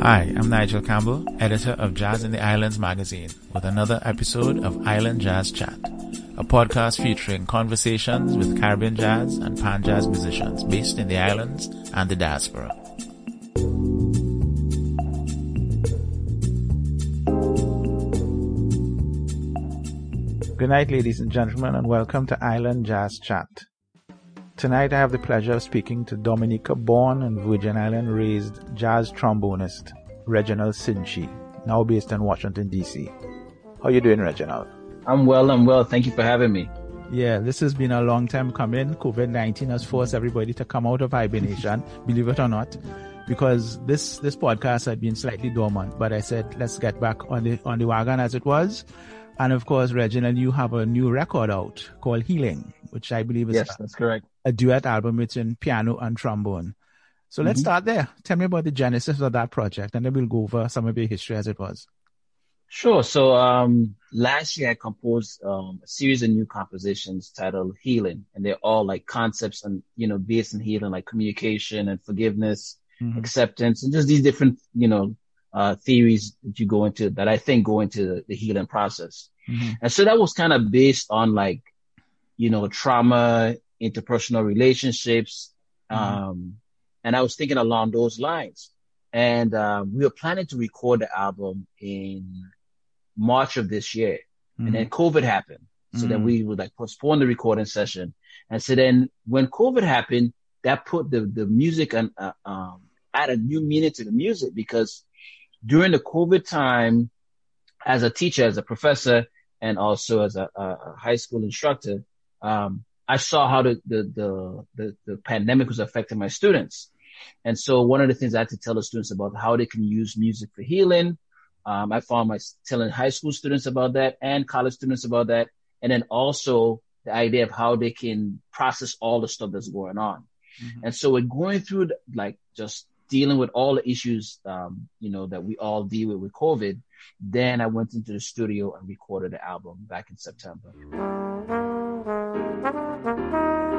Hi, I'm Nigel Campbell, editor of Jazz in the Islands magazine, with another episode of Island Jazz Chat, a podcast featuring conversations with Caribbean jazz and pan jazz musicians based in the islands and the diaspora. Good night, ladies and gentlemen, and welcome to Island Jazz Chat. Tonight I have the pleasure of speaking to Dominica born and Virgin Island raised jazz trombonist Reginald Cyntje, now based in Washington DC. How you doing, Reginald? I'm well, I'm well. Thank you for having me. Yeah, this has been a long time coming. COVID-19 has forced everybody to come out of hibernation, believe it or not, because this, this podcast had been slightly dormant, but I said, let's get back on the, on the wagon as it was. And of course, Reginald, you have a new record out called Healing, which I believe is yes, that's correct. a duet album between piano and trombone. So let's mm-hmm. start there. Tell me about the genesis of that project, and then we'll go over some of your history as it was. Sure. So um, last year I composed um, a series of new compositions titled Healing, and they're all like concepts and you know based on healing, like communication and forgiveness, mm-hmm. acceptance, and just these different you know uh, theories that you go into that I think go into the, the healing process. Mm-hmm. And so that was kind of based on like, you know, trauma, interpersonal relationships. Mm-hmm. Um, and I was thinking along those lines. And, uh, we were planning to record the album in March of this year. Mm-hmm. And then mm-hmm. COVID happened. So then mm-hmm. we would like postpone the recording session. And so then when COVID happened, that put the, the music and, uh, um, added new meaning to the music because during the COVID time, as a teacher, as a professor, and also as a, a high school instructor, um, I saw how the, the, the, the, the pandemic was affecting my students. And so one of the things I had to tell the students about how they can use music for healing. Um, I found my telling high school students about that and college students about that. And then also the idea of how they can process all the stuff that's going on. Mm-hmm. And so we're going through like just dealing with all the issues, um, you know, that we all deal with with COVID, then I went into the studio and recorded the album back in September oh you.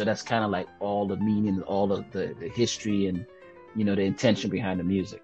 So that's kind of like all the meaning, all of the, the history and, you know, the intention behind the music.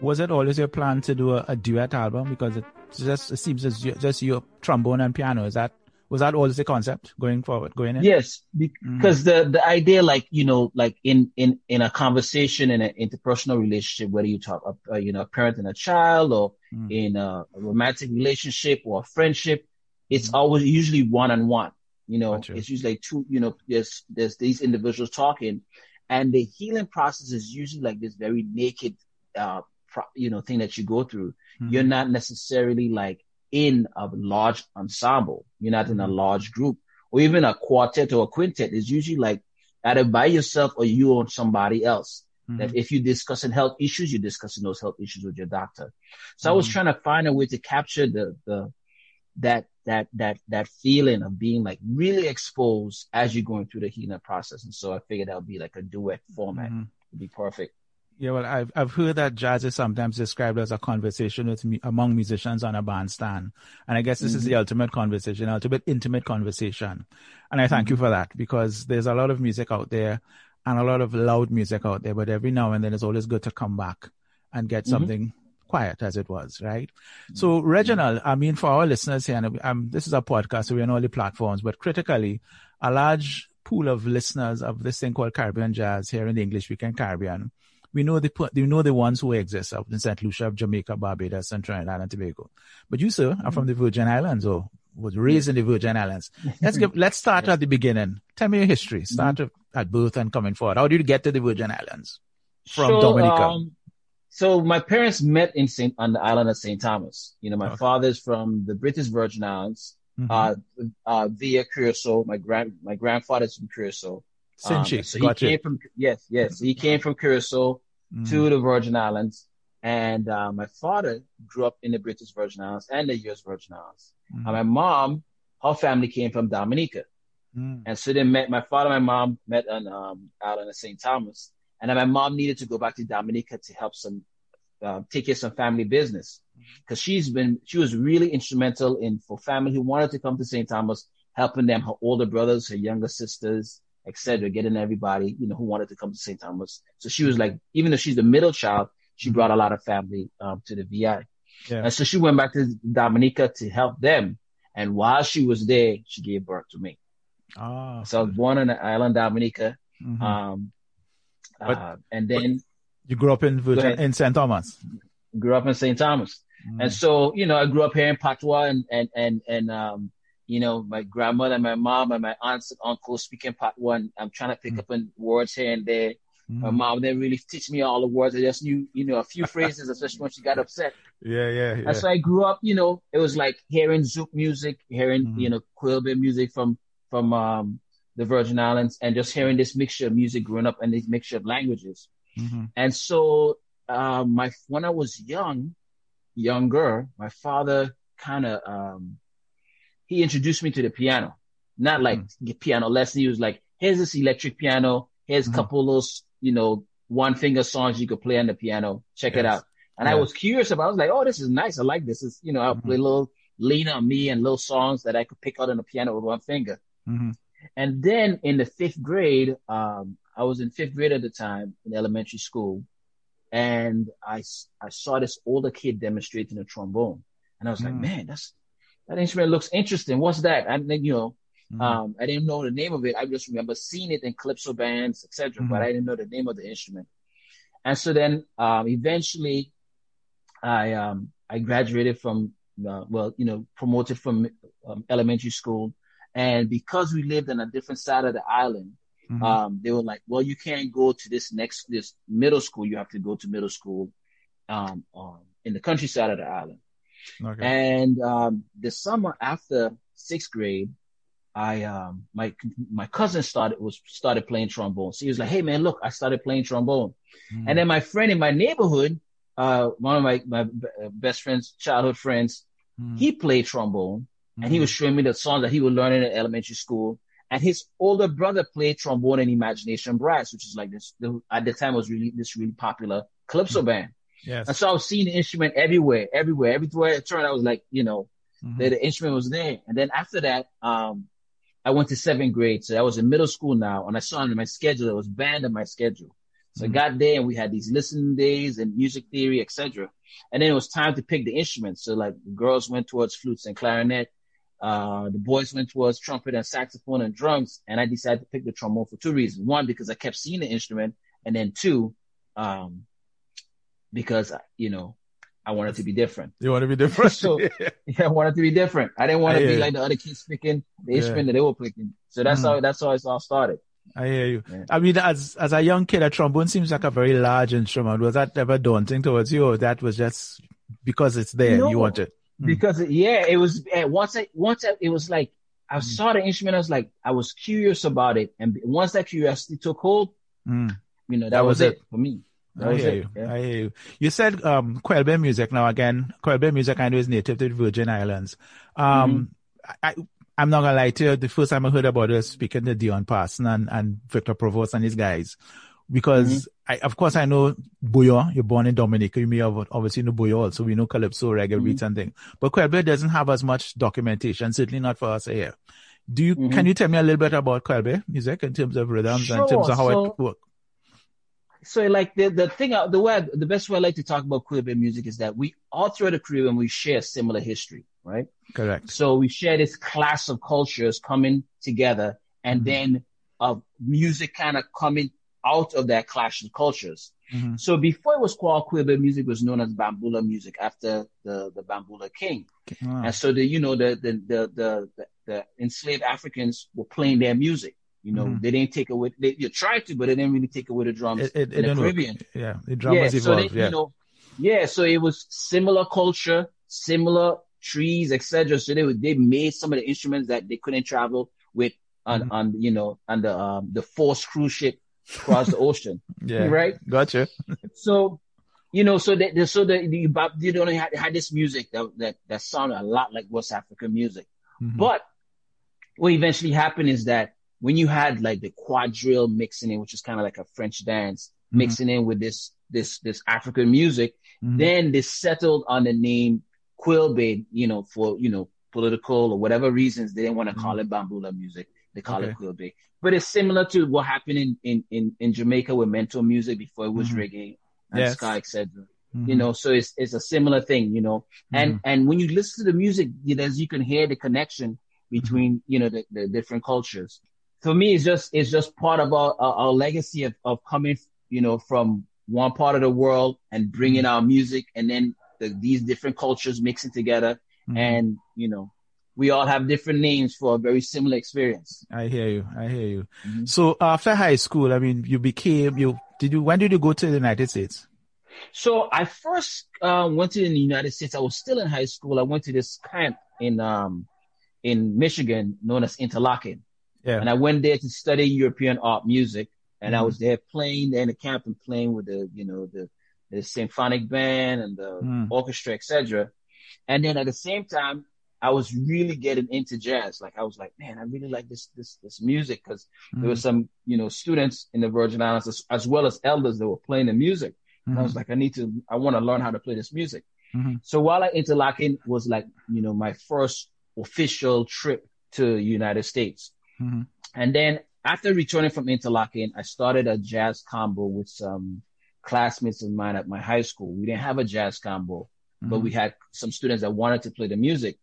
Was it always your plan to do a, a duet album? Because it just it seems as just your trombone and piano. Is that was that always the concept going forward, going in? Yes, because mm-hmm. the the idea, like you know, like in in in a conversation in an interpersonal relationship, whether you talk, uh, you know, a parent and a child, or mm-hmm. in a, a, romantic relationship or a friendship, it's mm-hmm. always usually one on one. You know, Gotcha. it's usually like two, you know, there's, there's these individuals talking and the healing process is usually like this very naked, uh, pro, you know, thing that you go through. Mhm. You're not necessarily like in a large ensemble. You're not in a Mhm. large group or even a quartet or a quintet. It's usually like either by yourself or you or somebody else. Mhm. That if you're discussing health issues, you're discussing those health issues with your doctor. So I was Mhm. trying to find a way to capture the, the, that, that, that, that feeling of being like really exposed as you're going through the healing process. And so I figured that would be like a duet format. Mhm. It'd be perfect. Yeah, well, I've I've heard that jazz is sometimes described as a conversation with mu- among musicians on a bandstand, and I guess this is the ultimate conversation, ultimate intimate conversation, and I thank you for that because there's a lot of music out there, and a lot of loud music out there, but every now and then it's always good to come back and get Mhm. something quiet as it was, right? So, Reginald, I mean, for our listeners here, and um, this is a podcast, so we're on all the platforms, but critically, a large pool of listeners of this thing called Caribbean jazz here in the English speaking Caribbean. We know the we know the ones who exist out in St. Lucia, Jamaica, Barbados, and Trinidad and Tobago. But you, sir, are from the Virgin Islands or was raised in the Virgin Islands. Let's give let's start at the beginning. Tell me your history. Start at birth and coming forward. How did you get to the Virgin Islands? From So, Dominica. um, so my parents met in Saint, on the island of St. Thomas. You know, my Okay. father's from the British Virgin Islands, Mhm. uh, uh, via Curacao. My grand, my grandfather's from Curacao. Um, so he got came from, yes, yes. He came from Curacao Mhm. to the Virgin Islands. And, uh, my father grew up in the British Virgin Islands and the US Virgin Islands. Mhm. And my mom, her family came from Dominica. Mhm. And so they met, my father and my mom met on, um, island of St. Thomas. And then my mom needed to go back to Dominica to help some, uh, take care of some family business. Cause she's been, she was really instrumental in for family who wanted to come to St. Thomas, helping them, her older brothers, her younger sisters, etc., getting everybody, you know, who wanted to come to St. Thomas. So she was like, even though she's the middle child, she brought a lot of family, um, to the VI. Yeah. And so she went back to Dominica to help them. And while she was there, she gave birth to me. Ah, So I was born on the island Dominica. mhm. Um, But- uh, and then you grew up in Virgin ahead. in St. Thomas. grew up in St. Thomas. Mhm. And so, you know, I grew up here in Patois and, and, and, and, um, you know, my grandmother and my mom and my aunts and uncles speaking Patois and I'm trying to pick Mm. up on words here and there. My Mhm. mom didn't really teach me all the words. I just knew, you know, a few phrases, especially when she got upset. Yeah, yeah, yeah. And so I grew up, you know, it was like hearing Zouk music, hearing, Mhm. you know, Quelbe music from, from, um, the Virgin Islands and just hearing this mixture of music growing up and this mixture of languages. Mhm. And so, um, my, when I was young, younger, my father kind of, um, he introduced me to the piano, not like get piano lesson. He was like, here's this electric piano. Here's a Mhm. couple of those, you know, one finger songs you could play on the piano. Check it out. And I was curious about. I was like, oh, this is nice. I like this. It's, you know, I'll Mhm. play a little lean on me and little songs that I could pick out on the piano with one finger. Mhm. And then in the fifth grade, um, I was in fifth grade at the time in elementary school, and I I saw this older kid demonstrating a trombone, and I was like, Mm. man, that's that instrument looks interesting. What's that? And then you know, Mhm. um, I didn't know the name of it. I just remember seeing it in calypso bands, etc., but Mhm. I didn't know the name of the instrument. And so then, um, eventually, I um, I graduated from uh, well, you know, promoted from um, elementary school, and because we lived on a different side of the island, Mhm. um, they were like, well, you can't go to this next, this middle school. You have to go to middle school, um, um, in the countryside of the island. okay. And, um, the summer after sixth grade, I, um, my, my cousin started, was, started playing trombone. So he was like, Hey man, look, I started playing trombone. Mhm. And then my friend in my neighborhood, uh, one of my, my b- best friends, childhood friends, Mhm. he played trombone and he Mhm. was showing me the songs that he was learning in elementary school. And his older brother played trombone in Imagination Brass, which is like this, the, at the time was really, this really popular calypso band. yes. And so I was seeing the instrument everywhere, everywhere, everywhere I turned, I was like, you know, Mhm. the, the instrument was there. And then after that, um, I went to seventh grade. So I was in middle school now and I saw in my schedule, It was band on my schedule. So I Mhm. got there and we had these listening days and music theory, etc. And then it was time to pick the instruments. So like the girls went towards flutes and clarinet. Uh, the boys went towards trumpet and saxophone and drums. And I decided to pick the trombone for two reasons. One, because I kept seeing the instrument. And then two, um, because, you know, I wanted to be different. You want to be different? So yeah, I wanted to be different. I didn't want I to be hear like the other kids picking the instrument that they were picking. So that's how that's how it all started. I hear you. Yeah. I mean, as as a young kid, a trombone seems like a very large instrument. Was that ever daunting towards you, or that was just because it's there No. you want it? Because yeah, it was eh, once I once I, it was like I Mm. saw the instrument, I was like I was curious about it, and once that curiosity took hold, Mm. you know that, That was was, it. it. for me. That I was hear it. you. Yeah. I hear you. You said um Quelbe music. Now again, Quelbe music I know is native to the Virgin Islands. Um I, I'm not gonna lie to you, the first time I heard about it was speaking to Dion Parson and, and Victor Provost and his guys. Because mm-hmm. I of course I know Bouyon, you're born in Dominica, you may have obviously know Bouyon also. We know Calypso, reggae mm-hmm. beats and things. But Quelbe doesn't have as much documentation, certainly not for us here. Do you can mm-hmm. you tell me a little bit about Quelbe music in terms of rhythms and in terms of how So- it works? so like the the thing uh, the way I- the best way I like to talk about Caribbean music is that we all throughout the Caribbean we share similar history, right? Correct. So we share this class of cultures coming together, and then of music kind of coming out of that clash of cultures. Mhm. So before it was called Caribbean music, was known as Bamboula music after the the Bamboula king. Ah, And so the you know the the the the, the, the enslaved Africans were playing their music. You know, Mhm. they didn't take away. They you tried to, but they didn't really take away the drums it, it, it the didn't work. Caribbean. Yeah, the dramas yeah, so evolved. they, yeah. you know, yeah, so it was similar culture, similar trees, etc. So they would- they made some of the instruments that they couldn't travel with on Mhm. on you know on the um the forced cruise ship across the ocean. yeah. right? Gotcha. So you know, so they so the the they don't had, had this music that that that sounded a lot like West African music. Mhm. But what eventually happened is that when you had like the quadrille mixing in, which is kind of like a French dance, Mhm. mixing in with this this this African music, Mhm. then they settled on the name Quelbe, you know, for you know political or whatever reasons they didn't want to call it Bamboula music. They call Okay. it Quelbe. But it's similar to what happened in in in, in Jamaica with mento music before it was Mhm. reggae and Yes. ska, etc. Mhm. You know, so it's it's a similar thing, you know. And and when you listen to the music, you know, you can hear the connection between you know the, the different cultures. For me, it's just it's just part of our our, our legacy of of coming, you know, from one part of the world and bringing our music, and then the, these different cultures mixing together, Mhm. and you know, we all have different names for a very similar experience. I hear you. I hear you. Mhm. So after high school, I mean, you became you. Did you? When did you go to the United States? So I first uh, went to the United States. I was still in high school. I went to this camp in um in Michigan known as Interlochen. Yeah. And I went there to study European art music. And I Mhm. was there playing in the camp and playing with the, you know, the, the symphonic band and the Mm. orchestra, etc. And then at the same time, I was really getting into jazz. Like I was like, man, I really like this, this, this music because there were some, you know, students in the Virgin Islands as, as well as elders that were playing the music. And I was like, I need to, I want to learn how to play this music. Mhm. So while I Interlochen was like, you know, my first official trip to United States. Mhm. And then after returning from Interlochen, I started a jazz combo with some classmates of mine at my high school. We didn't have a jazz combo, but we had some students that wanted to play the music.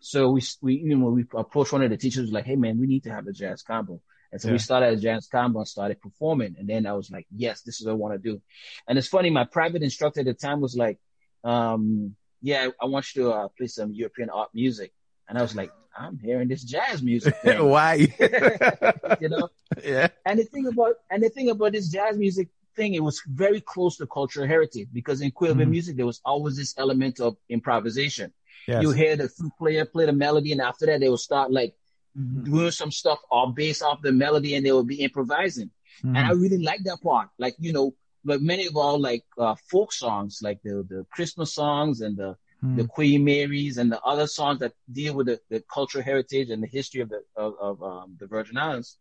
So we, we, you know, we approached one of the teachers like, Hey man, we need to have a jazz combo. And so Yeah. we started a jazz combo and started performing. And then I was like, yes, this is what I want to do. And it's funny. My private instructor at the time was like, um, yeah, I want you to uh, play some European art music. And I was like, I'm hearing this jazz music. Why? you know? yeah. And the thing about, and the thing about this jazz music thing, it was very close to cultural heritage because in Quelbe Mhm. music, there was always this element of improvisation. Yes. You hear the flute player play the melody and after that they will start like Mhm. doing some stuff all based off the melody and they will be improvising. And I Mhm. really like that part. Like, you know, like many of our like uh, folk songs, like the, the Christmas songs and the, the Mhm. Queen Marys and the other songs that deal with the, the cultural heritage and the history of the, of, of um, the Virgin Islands.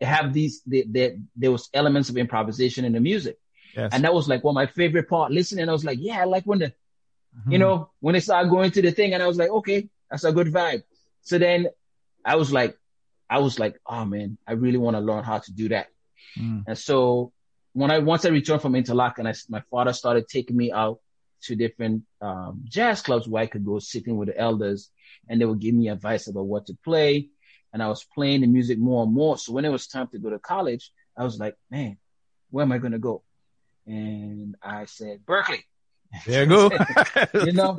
They have these, they, they, there was elements of improvisation in the music. Yes. And that was like one of my favorite part listening. I was like, yeah, I like when the, you Mhm. know, when they started going to the thing and I was like, okay, that's a good vibe. So then I was like, I was like, oh man, I really want to learn how to do that. Mhm. And so when I, once I returned from Interlochen, I, my father started taking me out to different, um, jazz clubs where I could go sitting with the elders and they would give me advice about what to play. And I was playing the music more and more. So when it was time to go to college, I was like, man, where am I going to go? And I said, Berklee. There you go. you know,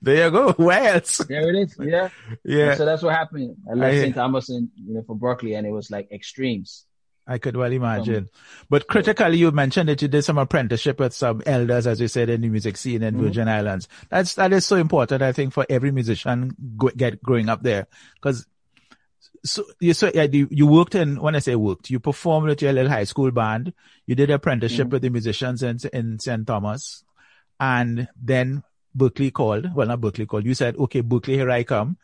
there you go. Where else? there it is. Yeah. Yeah. And so that's what happened. I left St. Thomas and you know for Berklee, and it was like extremes. I could well imagine. But critically, you mentioned that you did some apprenticeship with some elders, as you said, in the music scene in Mm-hmm. Virgin Islands. That's, that is so important, I think, for every musician go, get growing up there. Cause, so you, so yeah, you, you worked in, when I say worked, you performed with your little high school band. You did apprenticeship Mm-hmm. with the musicians in, in St. Thomas. And then Berklee called, well, not Berklee called. You said, okay, Berklee, here I come.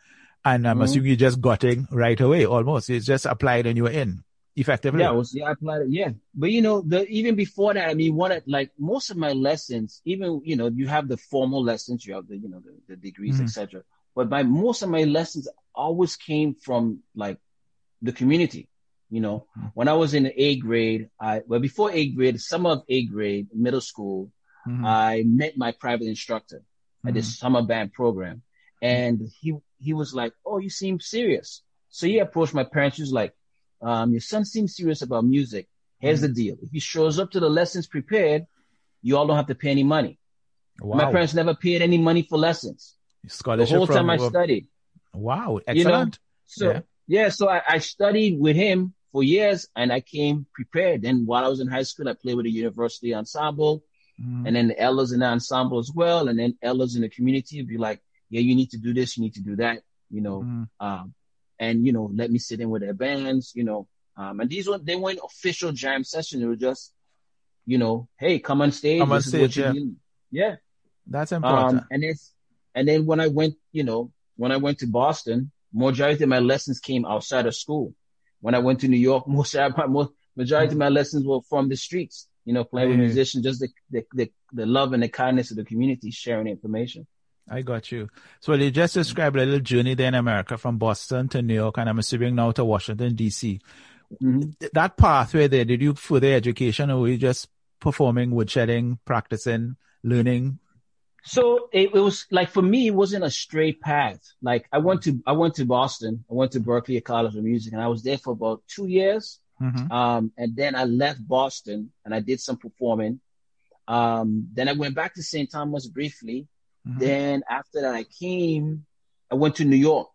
And I'm Mhm. assuming you just got in right away, almost. It's just applied and you were in effectively. Yeah, I was yeah, I applied it. Yeah, but you know, the even before that, I mean, one of like most of my lessons, even you know, you have the formal lessons, you have the you know the, the degrees, Mhm. etc. But my most of my lessons always came from like the community. You know, Mhm. when I was in A grade, I well before A grade, summer of A grade, middle school, Mhm. I met my private instructor at this summer band program. And he, he was like, Oh, you seem serious. So he approached my parents. He was like, um, your son seems serious about music. Here's the deal. If he shows up to the lessons prepared, you all don't have to pay any money. Wow. My parents never paid any money for lessons. The whole time I studied. Wow, You know, excellent. So Yeah. yeah, so I, I studied with him for years and I came prepared. Then while I was in high school, I played with a university ensemble. Mhm. and then the elders in the ensemble as well, and then elders in the community would be like, yeah, you need to do this, you need to do that, you know, Mhm. um, and you know, let me sit in with their bands, you know, um, and these were they weren't official jam sessions; it was just, you know, hey, come on stage, Come on stage, you yeah. yeah. That's important. Um, and it's and then when I went, you know, when I went to Boston, majority of my lessons came outside of school. When I went to New York, most of my most, majority of my lessons were from the streets. You know, playing with musicians, just the, the the the love and the kindness of the community, sharing information. I got you. So you just described a little journey there in America from Boston to New York, and I'm assuming now to Washington D.C. Mhm. That pathway there, did you further education, or were you just performing, woodshedding, practicing, learning? So it, it was like for me, it wasn't a straight path. Like I went to I went to Boston, I went to Berklee College of Music, and I was there for about two years. Hmm Um, and then I left Boston and I did some performing. Um, then I went back to St. Thomas briefly. Mhm. Then after that, I came, I went to New York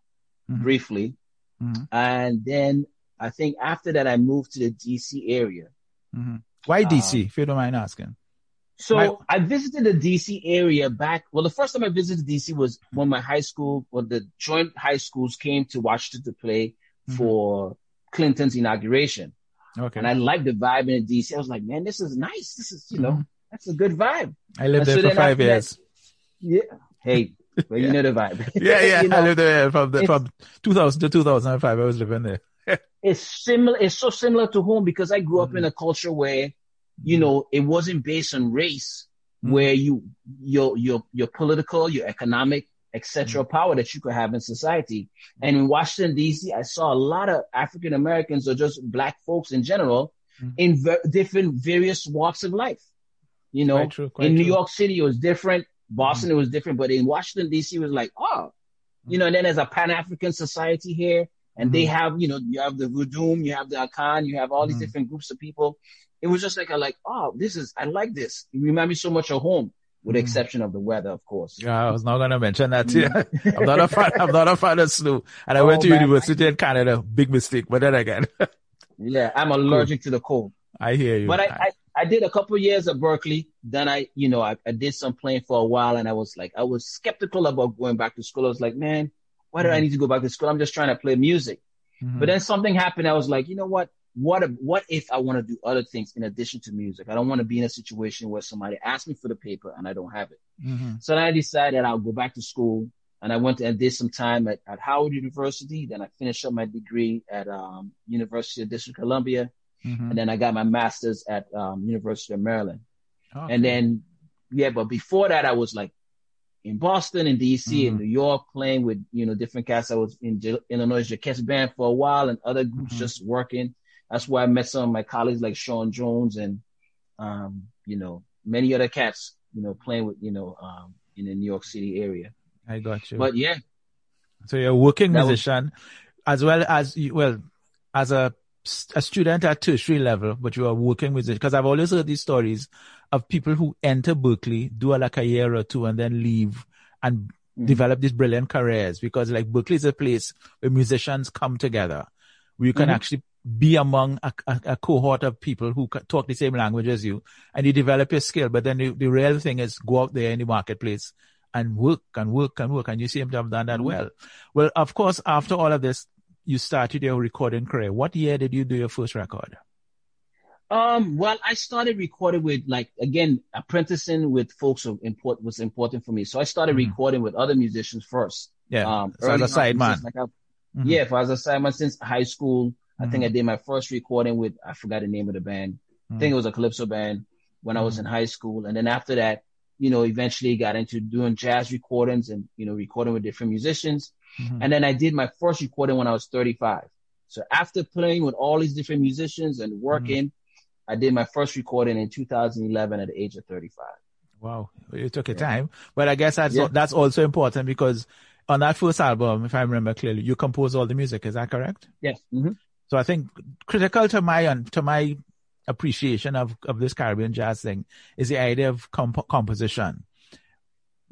Mhm. briefly. Mhm. And then I think after that, I moved to the DC area. hmm Why DC, if you don't mind asking? So My- I visited the DC area back. Well, the first time I visited DC was when my high school, when the joint high schools came to Washington to play Mhm. for Clinton's inauguration. Okay. And I liked the vibe in DC. I was like, man, this is nice. This is, you know, Mhm. that's a good vibe. I lived and there so for five after that- years. Yeah. Hey, well, you know the vibe. Yeah, yeah. you I lived there from the, from 2000 to 2005. I was living there. it's similar. It's so similar to home because I grew up Mhm. in a culture where, you know, it wasn't based on race, Mhm. where you, your, your, your political, your economic, etc. power that you could have in society. And in Washington DC, I saw a lot of African Americans or just black folks in general Mhm. in ver- different various walks of life. You know, Quite true. Quite in New true. York City, it was different. Boston, it was different, but in Washington D.C., it was like, oh, you know. And then there's a Pan African society here, and they have, you know, you have the Vudum, you have the Akan, you have all these Mhm. different groups of people. It was just like a like, oh, this is, I like this. It reminded me so much of home, with the Mhm. exception of the weather, of course. Yeah, I was not gonna mention that. Mm. Yeah. I'm not a fan. I'm not a fan of snow. And I Oh, went to man. university in Canada. Big mistake. But then again, Yeah, I'm allergic to the cold. I hear you. But I, I, I did a couple years at Berklee. Then I, you know, I, I did some playing for a while and I was like, I was skeptical about going back to school. I was like, man, why do I Mhm. need to go back to school? I'm just trying to play music. Mhm. But then something happened. I was like, you know what? What if, what if I want to do other things in addition to music? I don't want to be in a situation where somebody asks me for the paper and I don't have it. Mhm. So then I decided I'll go back to school and I went and did some time at, at Howard University. Then I finished up my degree at um, University of District Columbia. Mhm. And then I got my master's at um, University of Maryland. Okay. And then, yeah, but before that, I was like in Boston, in DC, in Mhm. New York, playing with, you know, different cats. I was in J- Illinois Jacquet Band for a while and other groups Mhm. just working. That's where I met some of my colleagues like Sean Jones and, um, you know, many other cats, you know, playing with, you know, um, in the New York City area. I got you. But yeah, So you're a working That was- musician, as well as you, well, as a a student at tertiary level, but you are working with it. Because I've always heard these stories of people who enter Berklee, do a, like a year or two and then leave and mm-hmm. develop these brilliant careers because like Berklee is a place where musicians come together. Where you can mm-hmm. actually be among a, a, a, cohort of people who talk the same language as you and you develop your skill. But then the, the real thing is go out there in the marketplace and work and work and work. And you seem to have done that mm-hmm. well. Well, of course, after all of this, you started your recording career. What year did you do your first record? Um, well, I started recording with like again apprenticing with folks of import was important for me. So I started mm-hmm. recording with other musicians first. Yeah, um, so as a sideman. Like mm-hmm. Yeah, for as a sideman since high school. I think I mm-hmm. did my first recording with I forgot the name of the band. I think it was a calypso band when I was in mm-hmm. high school, and then after that, you know, eventually got into doing jazz recordings and you know recording with different musicians. Mm-hmm. And then I did my first recording when I was 35. So after playing with all these different musicians and working, mm-hmm. I did my first recording in 2011 at the age of 35. Wow, you took your yeah. time, but I guess that's yeah. that's also important because on that first album, if I remember clearly, you composed all the music. Is that correct? Yes. Mm-hmm. So I think critical to my to my appreciation of of this Caribbean jazz thing is the idea of comp- composition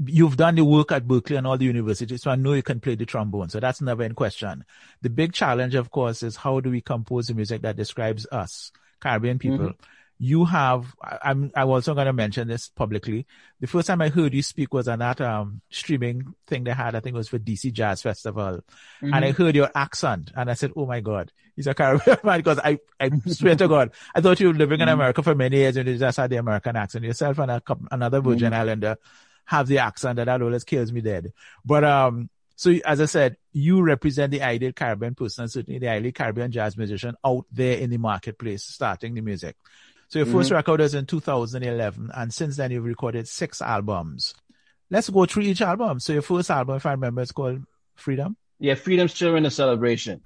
you've done the work at Berklee and all the universities, so I know you can play the trombone. So that's never in question. The big challenge, of course, is how do we compose the music that describes us, Caribbean people? Mm-hmm. You have, I'm, I'm also going to mention this publicly. The first time I heard you speak was on that, um, streaming thing they had. I think it was for DC Jazz Festival. Mm-hmm. And I heard your accent and I said, Oh my God, he's a Caribbean man because I, I swear to God, I thought you were living in mm-hmm. America for many years and you just had the American accent yourself and a, another Virgin mm-hmm. Islander have the accent and that always kills me dead. But um, so as I said, you represent the ideal Caribbean person, certainly the ideal Caribbean jazz musician out there in the marketplace, starting the music. So your mm-hmm. first record was in 2011, and since then you've recorded six albums. Let's go through each album. So your first album, if I remember, it's called Freedom. Yeah, Freedom's Children, a celebration.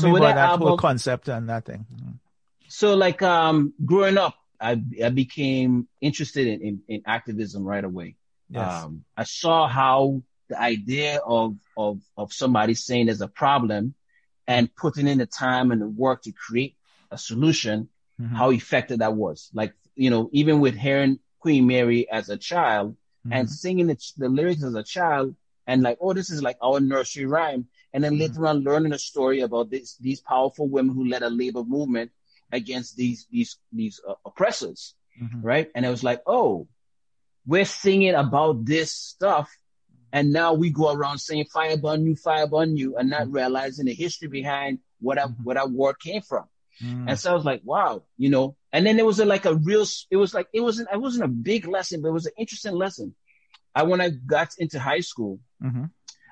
Tell so me about that, whole concept and that thing. Mm-hmm. So like um growing up, I I became interested in, in, in activism right away. Yes. Um, I saw how the idea of of of somebody saying there's a problem and putting in the time and the work to create a solution, mm-hmm. how effective that was. Like, you know, even with hearing Queen Mary as a child mm-hmm. and singing the, the lyrics as a child and like, oh, this is like our nursery rhyme and then later on learning a story about this, these powerful women who led a labor movement against these these these uh, oppressors, mm-hmm. right? And it was like, oh, we're singing about this stuff, and now we go around saying "fire burn you, fire burn you," and not mm-hmm. realizing the history behind what our mm-hmm. what our word came from. Mm-hmm. And so I was like, wow, you know. And then there was a, like a real, it was like it wasn't, it wasn't a big lesson, but it was an interesting lesson. I when I got into high school, mm-hmm.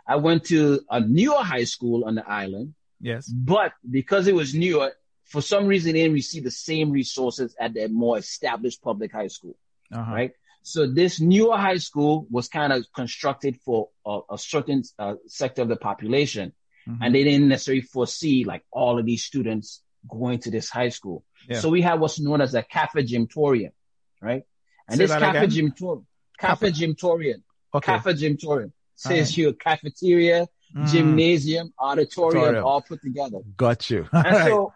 I went to a newer high school on the island. Yes. But because it was newer, for some reason they didn't receive the same resources at the more established public high school. Uh-huh. Right. So this newer high school was kind of constructed for a, a certain uh, sector of the population. Mm-hmm. And they didn't necessarily foresee like all of these students going to this high school. Yeah. So we have what's known as a Kappa Gymtorium, right? And Say this Kappa Gymtorium, Kappa Gymtorium, okay. Kappa Gymtorium says right. here cafeteria, mm. gymnasium, auditorium, auditorium, all put together. Got you. and right. so,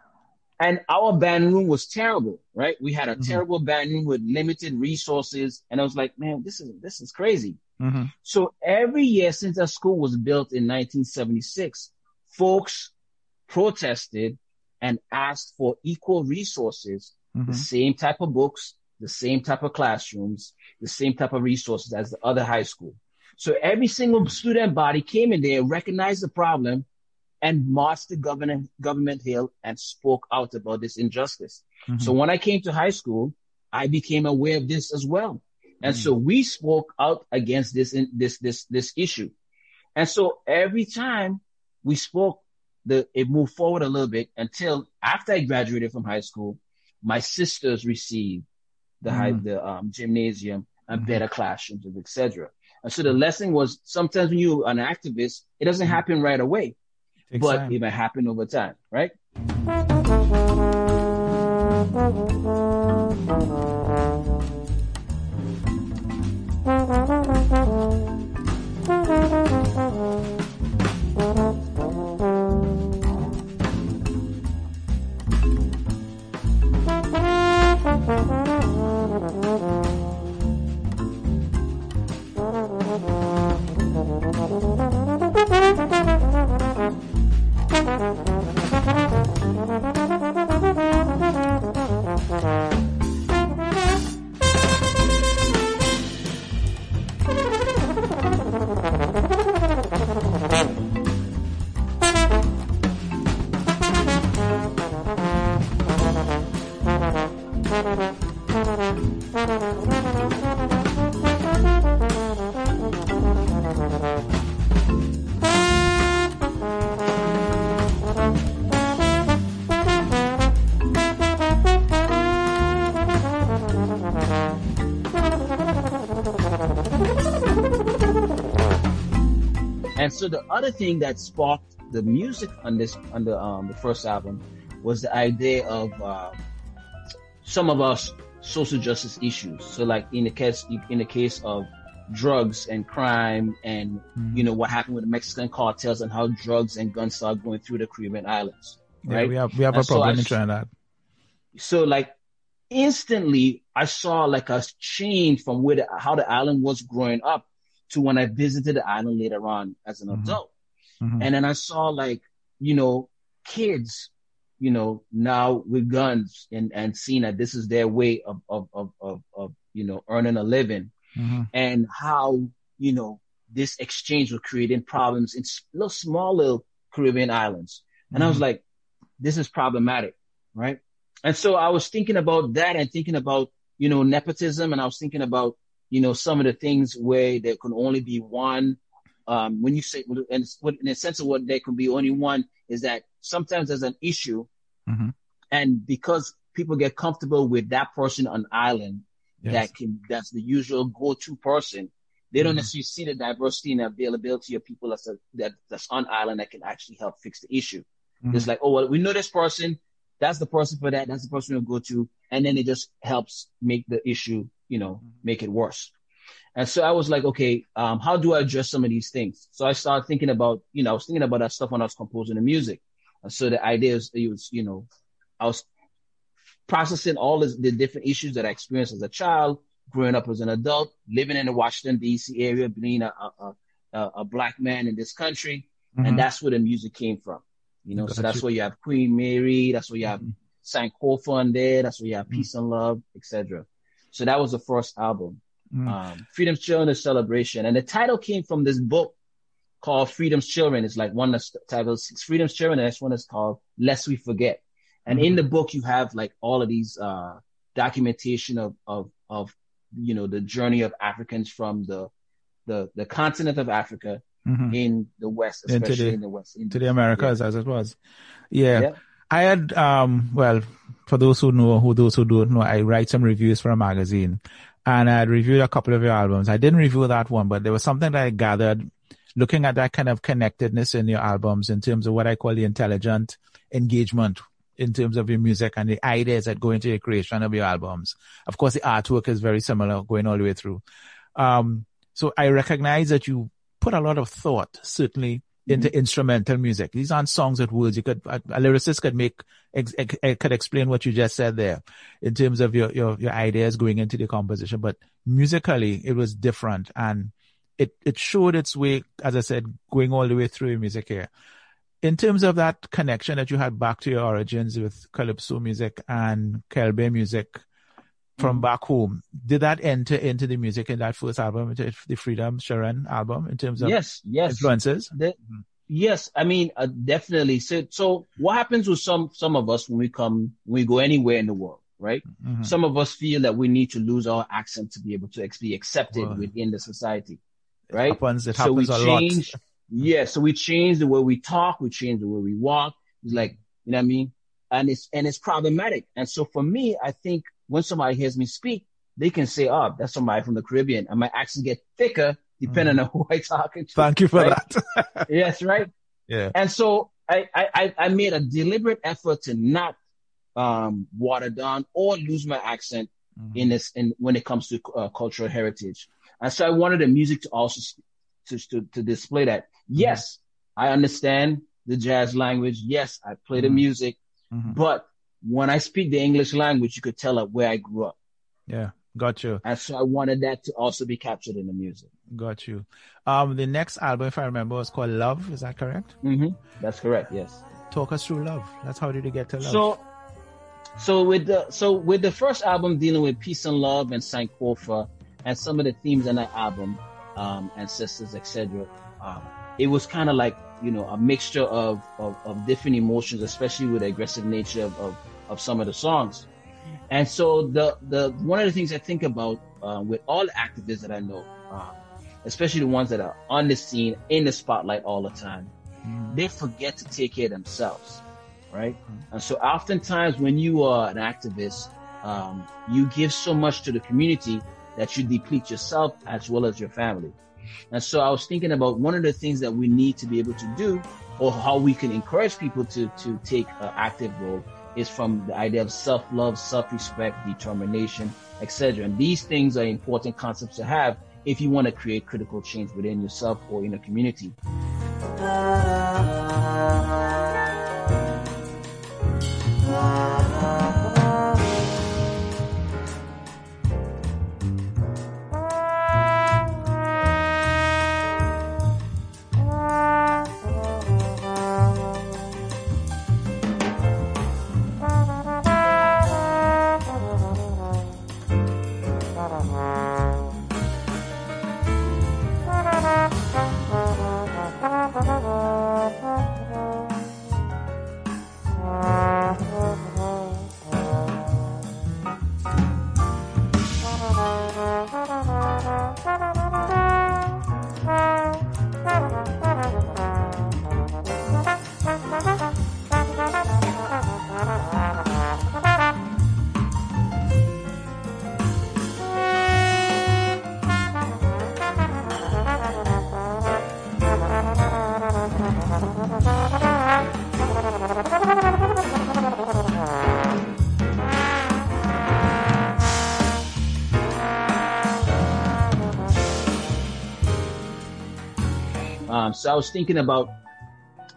and our band room was terrible, right? We had a mm-hmm. terrible band room with limited resources. And I was like, man, this is, this is crazy. Mm-hmm. So every year since our school was built in 1976, folks protested and asked for equal resources, mm-hmm. the same type of books, the same type of classrooms, the same type of resources as the other high school. So every single student body came in there, recognized the problem, and marched the government government hill and spoke out about this injustice. Mm-hmm. So when I came to high school, I became aware of this as well. And mm-hmm. so we spoke out against this in, this this this issue. And so every time we spoke, the it moved forward a little bit until after I graduated from high school, my sisters received the mm-hmm. high, the um, gymnasium and mm-hmm. better classrooms, etc. And so the lesson was sometimes when you're an activist, it doesn't mm-hmm. happen right away, but time. it may happen over time, right? So the other thing that sparked the music on this on the um the first album was the idea of uh, some of us social justice issues. So like in the case in the case of drugs and crime and mm-hmm. you know what happened with the Mexican cartels and how drugs and guns started going through the Caribbean islands. Right? Yeah, we have we have and a problem so in that. So like instantly I saw like a change from where the, how the island was growing up to when I visited the island later on as an mm-hmm. adult. Mm-hmm. And then I saw like, you know, kids, you know, now with guns and, and seeing that this is their way of, of, of, of, of you know, earning a living mm-hmm. and how, you know, this exchange was creating problems in little small little Caribbean islands. And I was mm-hmm. like, this is problematic, right? And so I was thinking about that and thinking about, you know, nepotism and I was thinking about, you know, some of the things where there can only be one. Um, when you say, and in a sense of what there can be only one is that sometimes there's an issue, mm-hmm. and because people get comfortable with that person on island, yes. that can that's the usual go-to person. They don't mm-hmm. necessarily see the diversity and availability of people that's a, that that's on island that can actually help fix the issue. Mm-hmm. It's like, oh well, we know this person. That's the person for that. That's the person we'll go to, and then it just helps make the issue you know, mm-hmm. make it worse. And so I was like, okay, um, how do I address some of these things? So I started thinking about, you know, I was thinking about that stuff when I was composing the music. And so the idea is, it was, you know, I was processing all the different issues that I experienced as a child, growing up as an adult, living in the Washington D.C. area, being a, a, a, a black man in this country, mm-hmm. and that's where the music came from. You know, Got so that's you. where you have Queen Mary, that's where you have mm-hmm. Sankofa on there, that's where you have mm-hmm. Peace and Love, etc. So that was the first album. Mm. Um, Freedom's Children is Celebration. And the title came from this book called Freedom's Children. It's like one that's titled Freedom's Children. And this one is called Lest We Forget. And mm-hmm. in the book, you have like all of these, uh, documentation of, of, of, you know, the journey of Africans from the, the, the continent of Africa mm-hmm. in the West, especially the, in the West. To the Americas yeah. as it was. Yeah. yeah. I had, um, well, for those who know, who those who don't know, I write some reviews for a magazine, and I reviewed a couple of your albums. I didn't review that one, but there was something that I gathered looking at that kind of connectedness in your albums in terms of what I call the intelligent engagement in terms of your music and the ideas that go into the creation of your albums. Of course, the artwork is very similar going all the way through. Um, so I recognize that you put a lot of thought, certainly, into mm-hmm. instrumental music. These aren't songs with words. You could, a, a lyricist could make, ex, ex, could explain what you just said there in terms of your, your, your ideas going into the composition. But musically, it was different and it, it showed its way, as I said, going all the way through your music here. In terms of that connection that you had back to your origins with Calypso music and Quelbe music, from mm-hmm. back home. Did that enter into the music in that first album, the Freedom's Children album, in terms of yes, yes influences? The. Yes, I mean uh, definitely. So, so what happens with some some of us when we come when we go anywhere in the world, right? Mm-hmm. Some of us feel that we need to lose our accent to be able to be accepted well, within the society, right? It happens, it so we change, Yeah, so we change the way we talk, we change the way we walk. It's like you know what I mean, and it's and it's problematic. And so for me, I think when somebody hears me speak, they can say, "Oh, that's somebody from the Caribbean," and my accent get thicker depending mm. on who I'm talking to. Thank you for right? that. yes, right. Yeah. And so I, I I made a deliberate effort to not um, water down or lose my accent mm-hmm. in this in when it comes to uh, cultural heritage. And so I wanted the music to also to to, to display that. Mm-hmm. Yes, I understand the jazz language. Yes, I play the music, but when I speak the English language, you could tell where I grew up. Yeah, got you. And so I wanted that to also be captured in the music. Got you. Um, the next album, if I remember, was called Love. Is that correct? Mm-hmm. That's correct. Yes. Talk us through Love. That's how did you get to Love? So, so with the so with the first album dealing with peace and love and Sankofa and some of the themes in that album, um, ancestors, etc. Um, it was kind of like you know a mixture of, of, of different emotions, especially with the aggressive nature of, of of some of the songs. And so the the one of the things I think about uh, with all the activists that I know, uh, especially the ones that are on the scene in the spotlight all the time, mm. they forget to take care of themselves, right? Mm. And so oftentimes when you are an activist, um, you give so much to the community that you deplete yourself as well as your family. And so I was thinking about one of the things that we need to be able to do, or how we can encourage people to to take an active role is from the idea of self-love, self-respect, determination, etc. And these things are important concepts to have if you want to create critical change within yourself or in a community. Um, so I was thinking about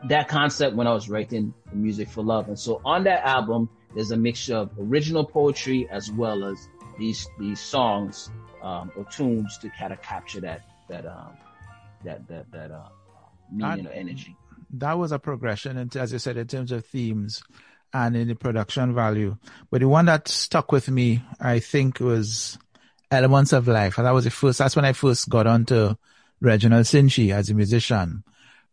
that concept when I was writing the music for love. And so on that album, there's a mixture of original poetry as well as these these songs um, or tunes to kind of capture that that um, that that that uh, meaning or energy. That was a progression, and as I said, in terms of themes and in the production value. But the one that stuck with me, I think, was Elements of Life. And that was the first. That's when I first got onto Reginald Cyntje as a musician.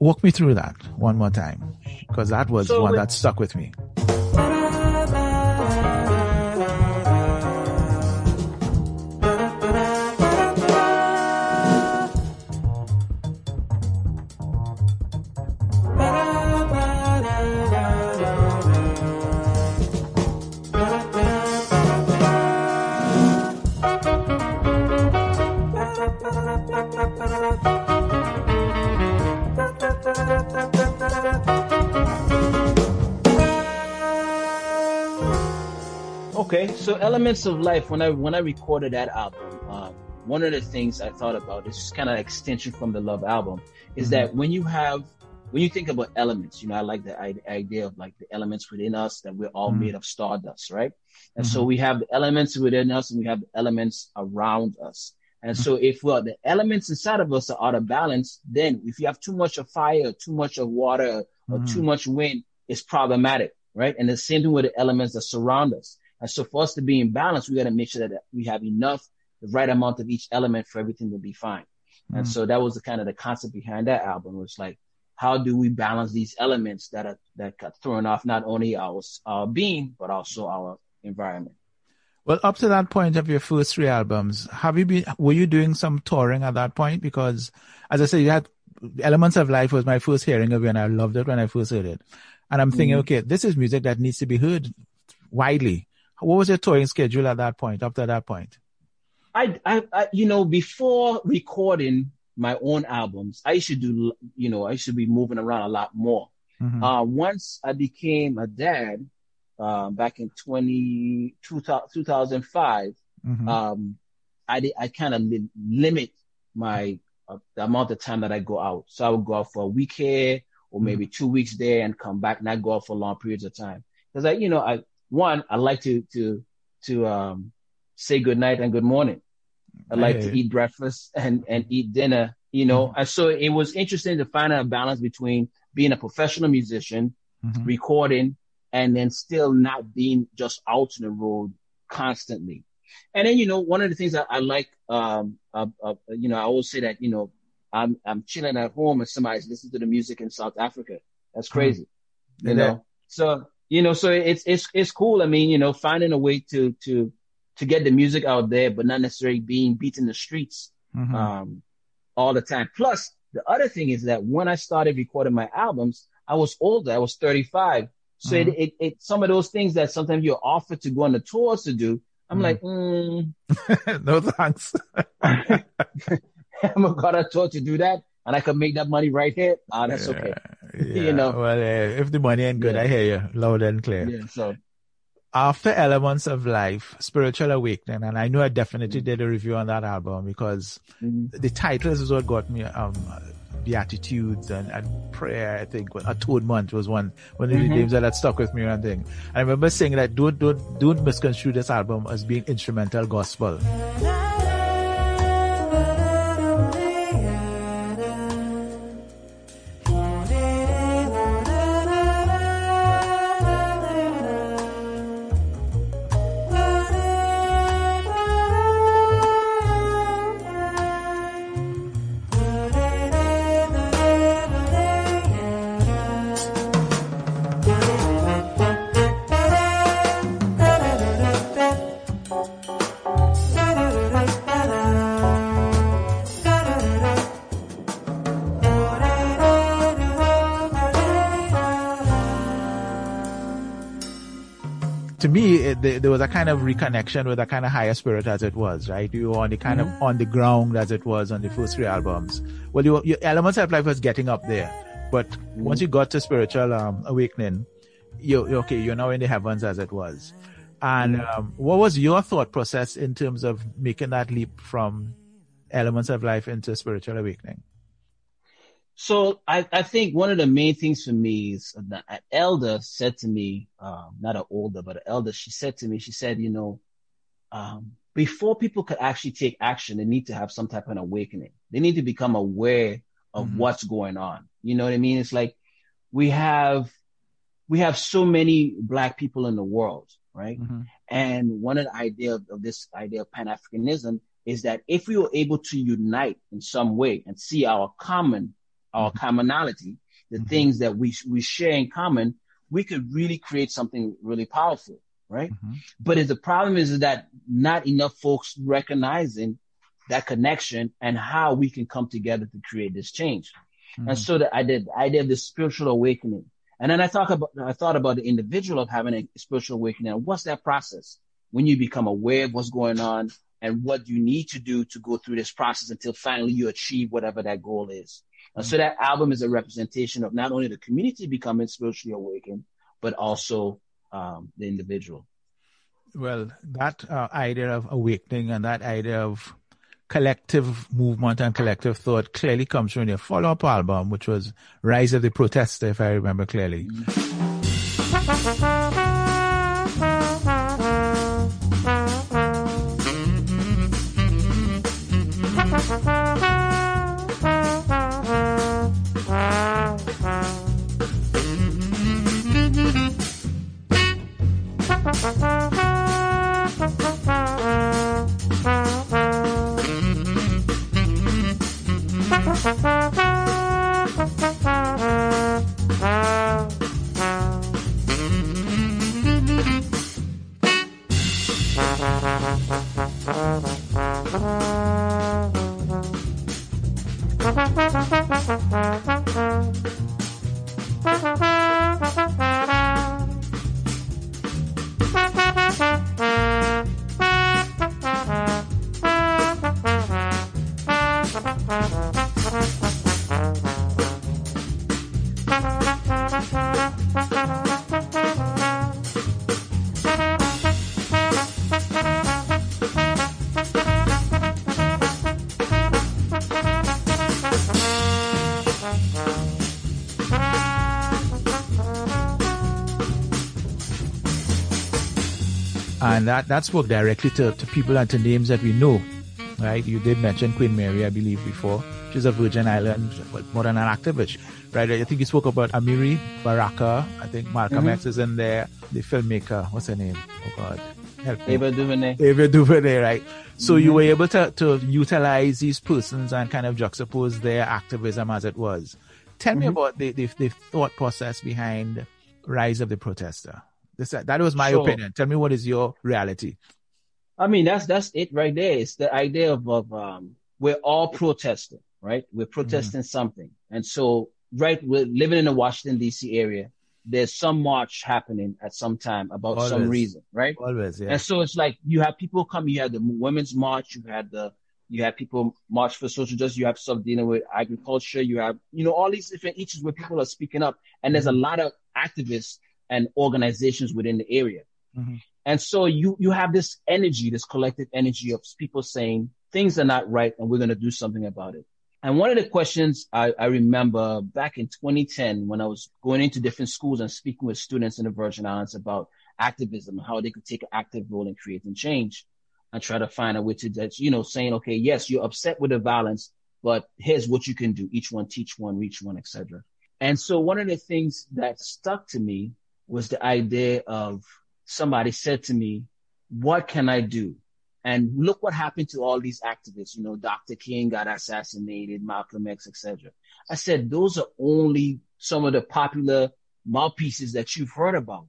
Walk me through that one more time, because that was so one that stuck with me. So Elements of Life. When I when I recorded that album, um, one of the things I thought about is just kind of extension from the Love album, is mm-hmm. that when you have when you think about elements, you know, I like the idea of like the elements within us that we're all mm-hmm. made of stardust, right? And mm-hmm. so we have the elements within us and we have the elements around us. And so if well, the elements inside of us are out of balance, then if you have too much of fire, too much of water, or mm-hmm. too much wind, it's problematic, right? And the same thing with the elements that surround us. And so for us to be in balance, we got to make sure that we have enough, the right amount of each element for everything to be fine. Mm-hmm. And so that was the kind of the concept behind that album was like, how do we balance these elements that are that got thrown off not only our our being but also our environment? Well, up to that point of your first three albums, have you been, were you doing some touring at that point? Because as I said, you had Elements of Life was my first hearing of it and I loved it when I first heard it. And I'm thinking, mm-hmm. okay, this is music that needs to be heard widely. What was your touring schedule at that point, After that point? I, I, I you know, before recording my own albums, I should do, you know, I should be moving around a lot more. Mm-hmm. Uh, once I became a dad, uh, back in 20, 2005, mm-hmm. um, I, I kind of li- limit my, uh, the amount of time that I go out. So I would go out for a week here or maybe mm-hmm. two weeks there and come back, not go out for long periods of time. Cause I, you know, I, one, I like to, to, to, um, say good night and good morning. I like hey. to eat breakfast and, and eat dinner, you know, mm-hmm. and so it was interesting to find a balance between being a professional musician, mm-hmm. recording and then still not being just out on the road constantly. And then, you know, one of the things that I like, um, uh, uh, you know, I always say that, you know, I'm, I'm chilling at home and somebody's listening to the music in South Africa. That's mm-hmm. crazy, mm-hmm. you know? So, you know, so it's, it's, it's cool. I mean, you know, finding a way to, to, to get the music out there, but not necessarily being beat in the streets, mm-hmm. um, all the time. Plus the other thing is that when I started recording my albums, I was older. I was 35. So mm-hmm. it, it, it, some of those things that sometimes you're offered to go on the tours to do, I'm mm-hmm. like, mm. no thanks. I'm got a tour to do that, and I could make that money right here. Ah, that's yeah, okay. Yeah. you know. Well, uh, if the money ain't good, yeah. I hear you loud and clear. Yeah. So after Elements of Life, Spiritual Awakening, and I know I definitely mm-hmm. did a review on that album because mm-hmm. the titles is what got me um Beatitudes and, and prayer, I think atonement was one one of the mm-hmm. names that had stuck with me and thing. I remember saying that don't don't don't misconstrue this album as being instrumental gospel. There was a kind of reconnection with a kind of higher spirit as it was, right? You were on the kind mm-hmm. of on the ground as it was on the first three albums. Well, you, your Elements of Life was getting up there, but mm-hmm. once you got to spiritual um, awakening, you okay, you're now in the heavens as it was. And mm-hmm. um, what was your thought process in terms of making that leap from Elements of Life into spiritual awakening? So I, I think one of the main things for me is that an elder said to me, um, not an older, but an elder, she said to me, she said, you know, um, before people could actually take action, they need to have some type of an awakening. They need to become aware of mm-hmm. what's going on. You know what I mean? It's like we have, we have so many black people in the world, right? Mm-hmm. And one of the idea of, of this idea of Pan-Africanism is that if we were able to unite in some way and see our common our commonality, the mm-hmm. things that we we share in common, we could really create something really powerful, right? Mm-hmm. But if the problem is that not enough folks recognizing that connection and how we can come together to create this change. Mm-hmm. And so that I did, I did this spiritual awakening. And then I talk about, I thought about the individual of having a spiritual awakening. What's that process? When you become aware of what's going on and what you need to do to go through this process until finally you achieve whatever that goal is. And so that album is a representation of not only the community becoming spiritually awakened, but also um, the individual. Well, that uh, idea of awakening and that idea of collective movement and collective thought clearly comes from your follow-up album, which was Rise of the Protester, if I remember clearly. Mm-hmm. And that that spoke directly to, to people and to names that we know. Right? You did mention Queen Mary, I believe, before. She's a Virgin Island, but more than an activist. Right? I think you spoke about Amiri Baraka. I think Malcolm mm-hmm. X is in there. The filmmaker, what's her name? Oh God. Help me. Ava DuVernay. Ava DuVernay, right? So mm-hmm. you were able to, to utilize these persons and kind of juxtapose their activism as it was. Tell mm-hmm. me about the, the, the thought process behind Rise of the Protester. This, that was my sure. opinion. Tell me what is your reality. I mean, that's that's it right there. It's the idea of, of um, we're all protesting, right? We're protesting mm-hmm. something, and so right, we're living in the Washington D.C. area. There's some march happening at some time about Always. some reason, right? Always, yeah. And so it's like you have people come. You had the women's march. You had the you have people march for social justice. You have stuff dealing with agriculture. You have, you know, all these different issues where people are speaking up. And there's a mm-hmm. lot of activists and organizations within the area. Mm-hmm. And so you, you have this energy, this collective energy of people saying things are not right and we're going to do something about it. And one of the questions I, I, remember back in 2010 when I was going into different schools and speaking with students in the Virgin Islands about activism how they could take an active role in creating change and try to find a way to, that, you know, saying, okay, yes, you're upset with the violence, but here's what you can do. Each one teach one, reach one, etc. And so one of the things that stuck to me was the idea of somebody said to me, what can I do? And look what happened to all these activists. You know, Dr. King got assassinated, Malcolm X, etc. I said, those are only some of the popular mouthpieces that you've heard about.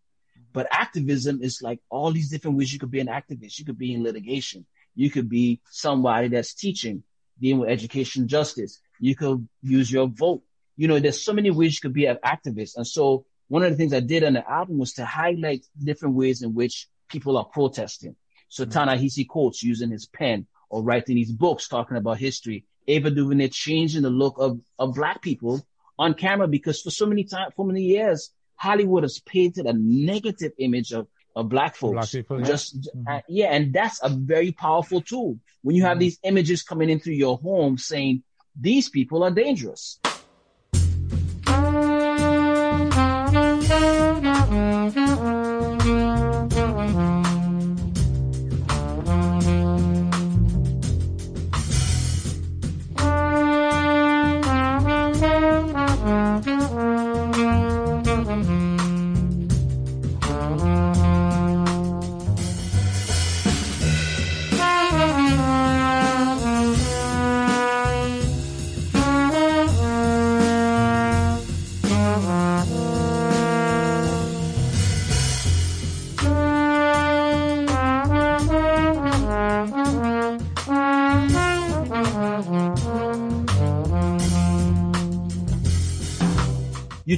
But activism is like all these different ways you could be an activist. You could be in litigation. You could be somebody that's teaching, dealing with education justice. You could use your vote. You know, there's so many ways you could be an activist. And so one of the things I did on the album was to highlight different ways in which people are protesting. So mm-hmm. Ta-Nehisi Coates using his pen or writing these books talking about history. Ava DuVernay changing the look of, of black people on camera because for so many times, for many years, Hollywood has painted a negative image of, of black folks. Black people, yeah. Just, mm-hmm. uh, yeah. And that's a very powerful tool when you have mm-hmm. these images coming into your home saying, these people are dangerous. You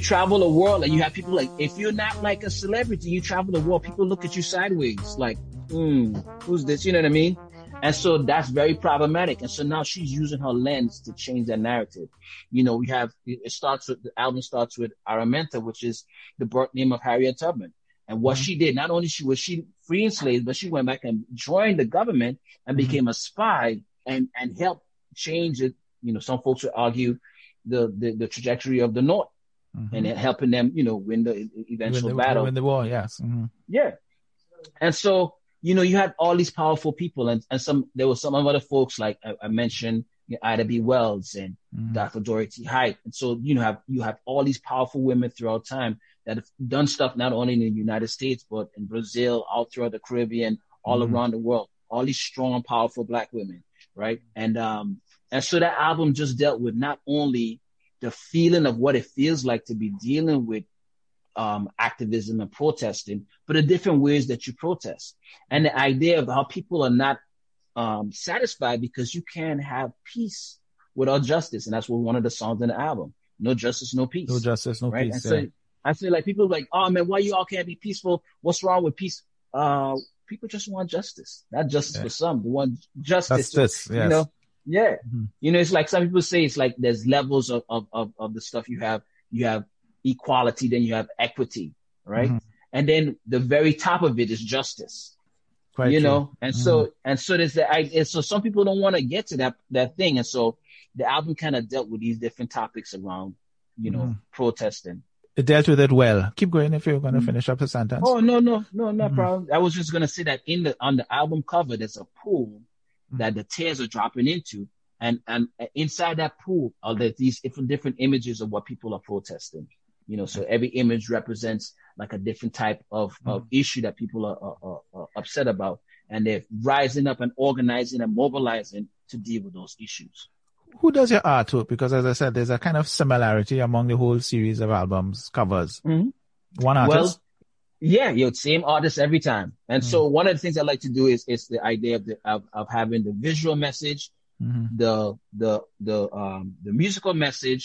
travel the world and you have people like, if you're not like a celebrity, you travel the world, people look at you sideways, like, hmm, who's this? You know what I mean? And so that's very problematic. And so now she's using her lens to change that narrative. You know, we have, it starts with, the album starts with Araminta, which is the birth name of Harriet Tubman. And what she did, not only she was she freeing slaves, but she went back and joined the government and became a spy and, and helped change it. You know, some folks would argue the, the, the trajectory of the North and helping them, you know, win the eventual Win the, battle. win the war, yes. Mhm. Yeah. And so, you know, you had all these powerful people and, and some, there were some other folks like I, I mentioned, you know, Ida B. Wells and Dr. Dorothy Height. And so, you know, have, you have all these powerful women throughout time that have done stuff not only in the United States, but in Brazil, all throughout the Caribbean, all around the world, all these strong, powerful black women. Right. And, um, and so that album just dealt with not only the feeling of what it feels like to be dealing with um, activism and protesting, but the different ways that you protest and the idea of how people are not um, satisfied because you can't have peace without justice. And that's what one of the songs in the album. No justice, no peace. No justice, no right? peace. And so. I say like people are like, oh man, why you all can't be peaceful? What's wrong with peace? Uh, people just want justice, not justice Yeah. for some. They want justice. Justice, You yes. know, yeah. Mhm. You know, it's like some people say it's like there's levels of, of, of, of the stuff you have. You have equality, then you have equity, right? Mhm. And then the very top of it is justice Quite you true. know and so and so there's the idea so some people don't want to get to that that thing and so the album kind of dealt with these different topics around you know Mhm. protesting It dealt with it well. Keep going if you're going to finish up the sentence. oh no no no no Mhm. problem i was just going to say that in the on the album cover there's a pool. Mm-hmm. that the tears are dropping into and and inside that pool are there these different different images of what people are protesting you know so mm-hmm. every image represents like a different type of, mm-hmm. of issue that people are, are, are, upset about and they're rising up and organizing and mobilizing to deal with those issues Who does your artwork? Because as I said, there's a kind of similarity among the whole series of albums covers. Mhm. One artist. well yeah you know same artist every time. And Mm. so one of the things i like to do is is the idea of the of, of having the visual message Mhm. the the the um the musical message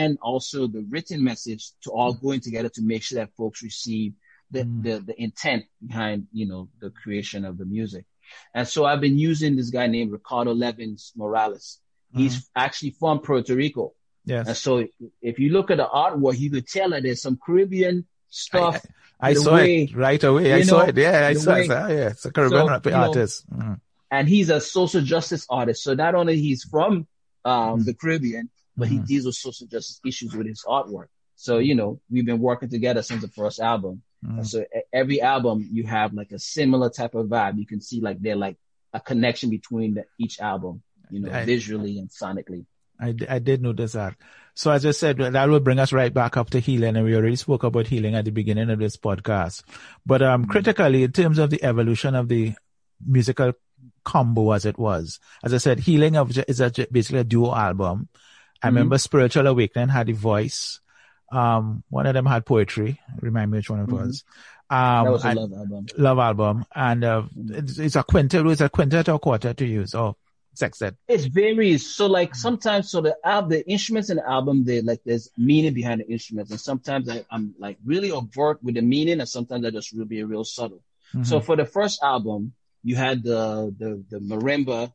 and also the written message to all going together to make sure that folks receive the, Mm. the the intent behind you know the creation of the music. And so i've been using this guy named ricardo levins morales. He's actually from puerto rico. And so if you look at the artwork you could tell that there's some caribbean stuff I the saw way- it right away. I you saw it. Yeah, I saw way- it. Ah, yeah, it's a Caribbean So, rap you know, artist. Mhm. and he's a social justice artist. So not only he's from um, the Caribbean, but he Mhm. deals with social justice issues with his artwork. So you know we've been working together since the first album. Mhm. So every album you have like a similar type of vibe. You can see like they're like a connection between the, each album, you know, I- visually and sonically. I, I did notice that. So as I said, that will bring us right back up to healing. And we already spoke about healing at the beginning of this podcast. But um, critically, in terms of the evolution of the musical combo as it was, as I said, healing of, is a, basically a duo album. I Mhm. remember Spiritual Awakening had a voice. Um, one of them had poetry. Remind me which one it Mhm. was. Um, that was a love album. love album. And uh, it's, it's a quintet. It's a quintet or quartet to use or sextet. It varies. So like sometimes, so the al- the instruments in the album, they like there's meaning behind the instruments, and sometimes I, I'm like really overt with the meaning, and sometimes I just will be real subtle. So for the first album, you had the the the marimba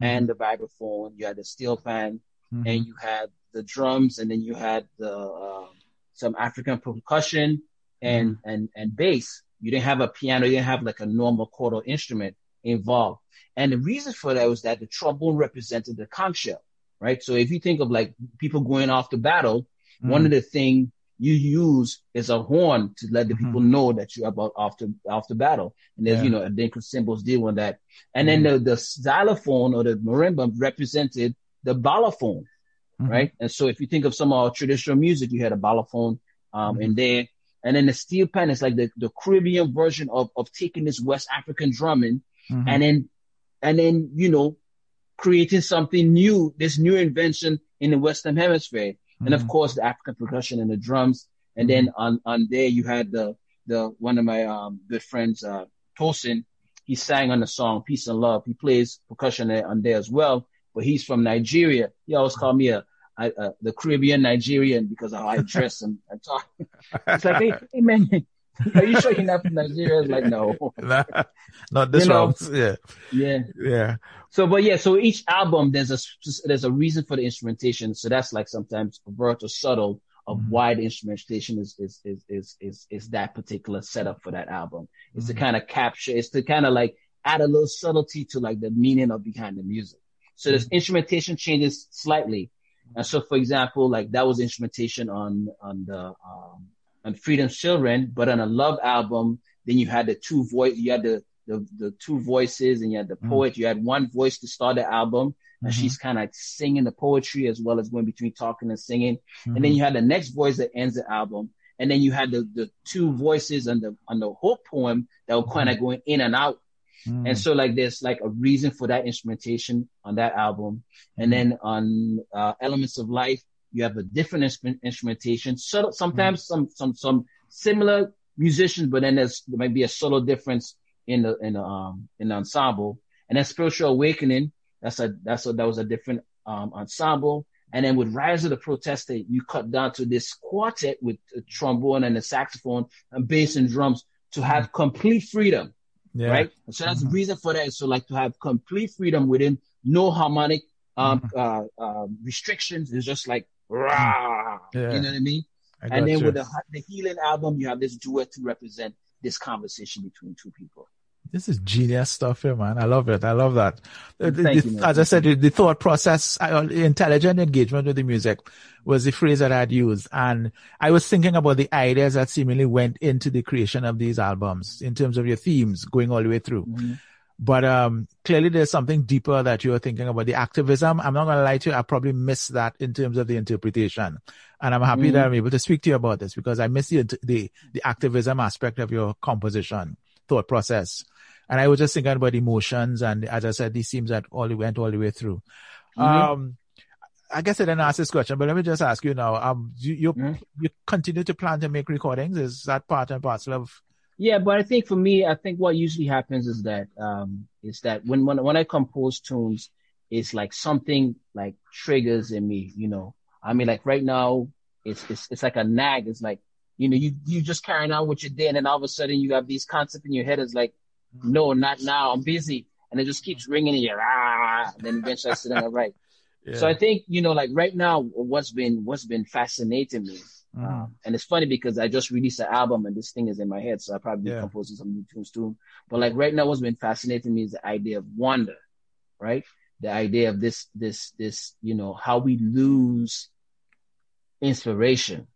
and the vibraphone, you had the steel pan, Mhm. and you had the drums, and then you had the um, some African percussion and and and bass. You didn't have a piano, you didn't have like a normal chordal instrument involved. And the reason for that was that the trombone represented the conch shell, right? So if you think of like people going off to battle, one of the things you use is a horn to let the people know that you're about off to off to battle. And there's Yeah. you know identical symbols deal with that. And then the the xylophone or the marimba represented the balafone, Mhm. right? And so if you think of some of our traditional music, you had a balafone um, in there. And then the steel pan is like the, the Caribbean version of, of taking this West African drumming Mhm. and then, and then, you know, creating something new, this new invention in the Western hemisphere. And of Mhm. course, the African percussion and the drums. And then on, on there, you had the, the, one of my, um, good friends, uh, Tosin, he sang on the song Peace and Love. He plays percussion on there as well, but he's from Nigeria. He always called me a, uh, the Caribbean Nigerian because of how I dress and, and talk. It's like, hey, hey man, are you sure you're not from Nigeria? It's like, no. Not this You know. Yeah. Yeah. Yeah. So, but yeah, so each album, there's a, there's a reason for the instrumentation. So that's like sometimes overt or subtle of Mhm. why the instrumentation is is is is is, is that particular setup for that album. It's Mhm. to kind of capture, it's to kind of like add a little subtlety to like the meaning of behind the music. So this instrumentation changes slightly. And so, for example, like that was instrumentation on on the um, on Freedom's Children, but on a Love album, then you had the two voice, you had the the, the two voices, and you had the Mhm. poet. You had one voice to start the album, and Mhm. she's kind of like singing the poetry as well as going between talking and singing. And then Mhm. you had the next voice that ends the album, and then you had the the two voices on the on the whole poem that were kind of going in and out. And so like there's like a reason for that instrumentation on that album. And then on uh, Elements of Life, you have a different instrument, instrumentation. So sometimes some some some similar musicians, but then there's there might be a subtle difference in the in the um in the ensemble. And then Spiritual Awakening, that's a that's a that was a different um ensemble. And then with Rise of the Protester, you cut down to this quartet with a trombone and a saxophone and bass and drums to have complete freedom yeah. right? So that's Mhm. the reason for that. So like to have complete freedom within no harmonic um Mm-hmm. uh, uh restrictions. It's just like rah, Yeah. you know what I mean? I and then you. with the the healing album, you have this duet to represent this conversation between two people. This is genius stuff here, man. I love it. I love that. The- the- Thank the- you, as I said, the, the thought process, uh, intelligent engagement with the music was the phrase that I'd used. And I was thinking about the ideas that seemingly went into the creation of these albums in terms of your themes going all the way through. But um, clearly there's something deeper that you're thinking about the activism. I'm not going to lie to you. I probably missed that in terms of the interpretation. And I'm happy that I'm able to speak to you about this because I missed the, the, the activism aspect of your composition, thought process. And I was just thinking about emotions. And as I said, these themes that all went all the way through. Mhm. Um, I guess I didn't ask this question, but let me just ask you now. Um, you, you, Mhm. you continue to plan to make recordings? Is that part and parcel of, Yeah, but I think for me, I think what usually happens is that um is that when when when I compose tunes, it's like something like triggers in me, you know. I mean, like right now, it's it's it's like a nag. It's like you know, you you just carrying on with your day, and then all of a sudden you have these concepts in your head. It's like, no, not now. I'm busy, and it just keeps ringing in your ah. And then eventually I sit down and write. So I think you know, like right now, what's been what's been fascinating me Mhm. um, and it's funny because I just released an album and this thing is in my head, so I probably be Yeah. composing some new tunes too. But like right now, what's been fascinating me is the idea of wonder, right? The idea of this, this, this, you know, how we lose inspiration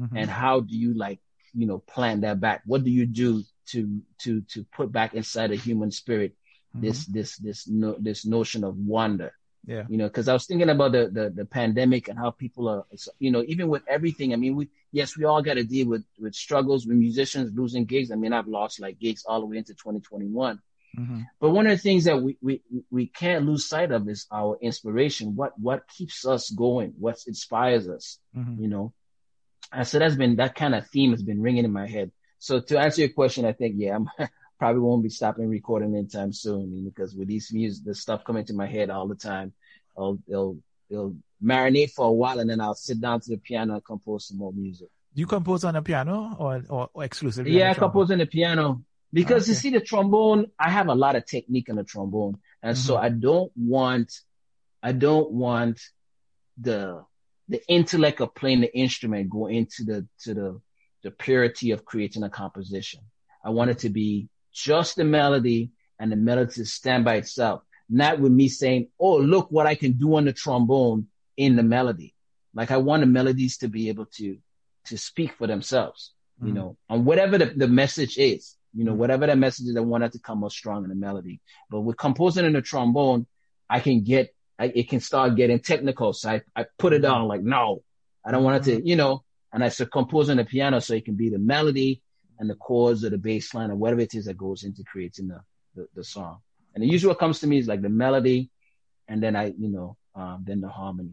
Mhm. and how do you like, you know, plant that back? What do you do to, to, to put back inside a human spirit this, this, this, no, this notion of wonder? Yeah. you know, because I was thinking about the, the the pandemic and how people are, you know, even with everything. I mean, we yes, we all got to deal with with struggles with musicians losing gigs. I mean, I've lost like gigs all the way into 2021. Mhm. But one of the things that we we we can't lose sight of is our inspiration. What what keeps us going? What inspires us? Mhm. You know, and so that's been that kind of theme has been ringing in my head. So to answer your question, I think yeah, I'm probably won't be stopping recording anytime soon because with these music, the stuff coming to my head all the time, I'll it'll it'll marinate for a while and then I'll sit down to the piano and compose some more music. Do you compose on a piano or, or, or exclusively? Yeah, the I compose on the piano because you see the trombone, I have a lot of technique on the trombone, and so Mhm. I don't want, I don't want the the intellect of playing the instrument go into the to the the purity of creating a composition. I want it to be just the melody and the melody to stand by itself, not with me saying, "Oh, look what I can do on the trombone in the melody." Like I want the melodies to be able to to speak for themselves you Mhm. know, and whatever the, the message is, you know, Mhm. whatever the message is, I want it to come out strong in the melody. But with composing in the trombone, I can get, I, it can start getting technical. So I, I put it down like, no, I don't want it to, you know, and I said composing the piano so it can be the melody and the chords or the bass line or whatever it is that goes into creating the, the, the song. And usually what comes to me is like the melody and then I, you know, um, then the harmony.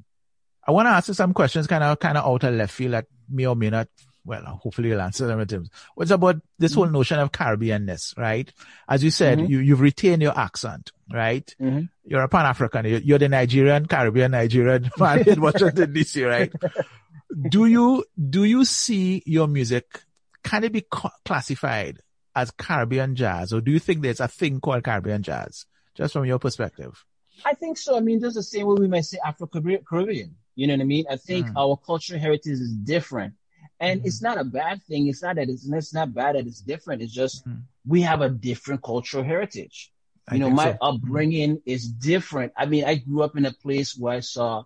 I want to ask you some questions, kind of, kind of out of left field that may or may not. Well, hopefully you'll answer them. in terms. What's about this whole notion of Caribbeanness, right? As you said, Mhm. you you've retained your accent, right? Mhm. You're a Pan African. You're, you're the Nigerian, Caribbean, Nigerian man in Washington D.C., right? do you do you see your music can it be classified as Caribbean jazz, or do you think there's a thing called Caribbean jazz? Just from your perspective. I think so. I mean, just the same way we might say Afro Caribbean. You know what I mean? I think Mm. our cultural heritage is different. And Mhm. it's not a bad thing. It's not that it's, it's not bad that it's different. It's just Mhm. we have a different cultural heritage. I You know, my so. Upbringing is different. I mean, I grew up in a place where I saw,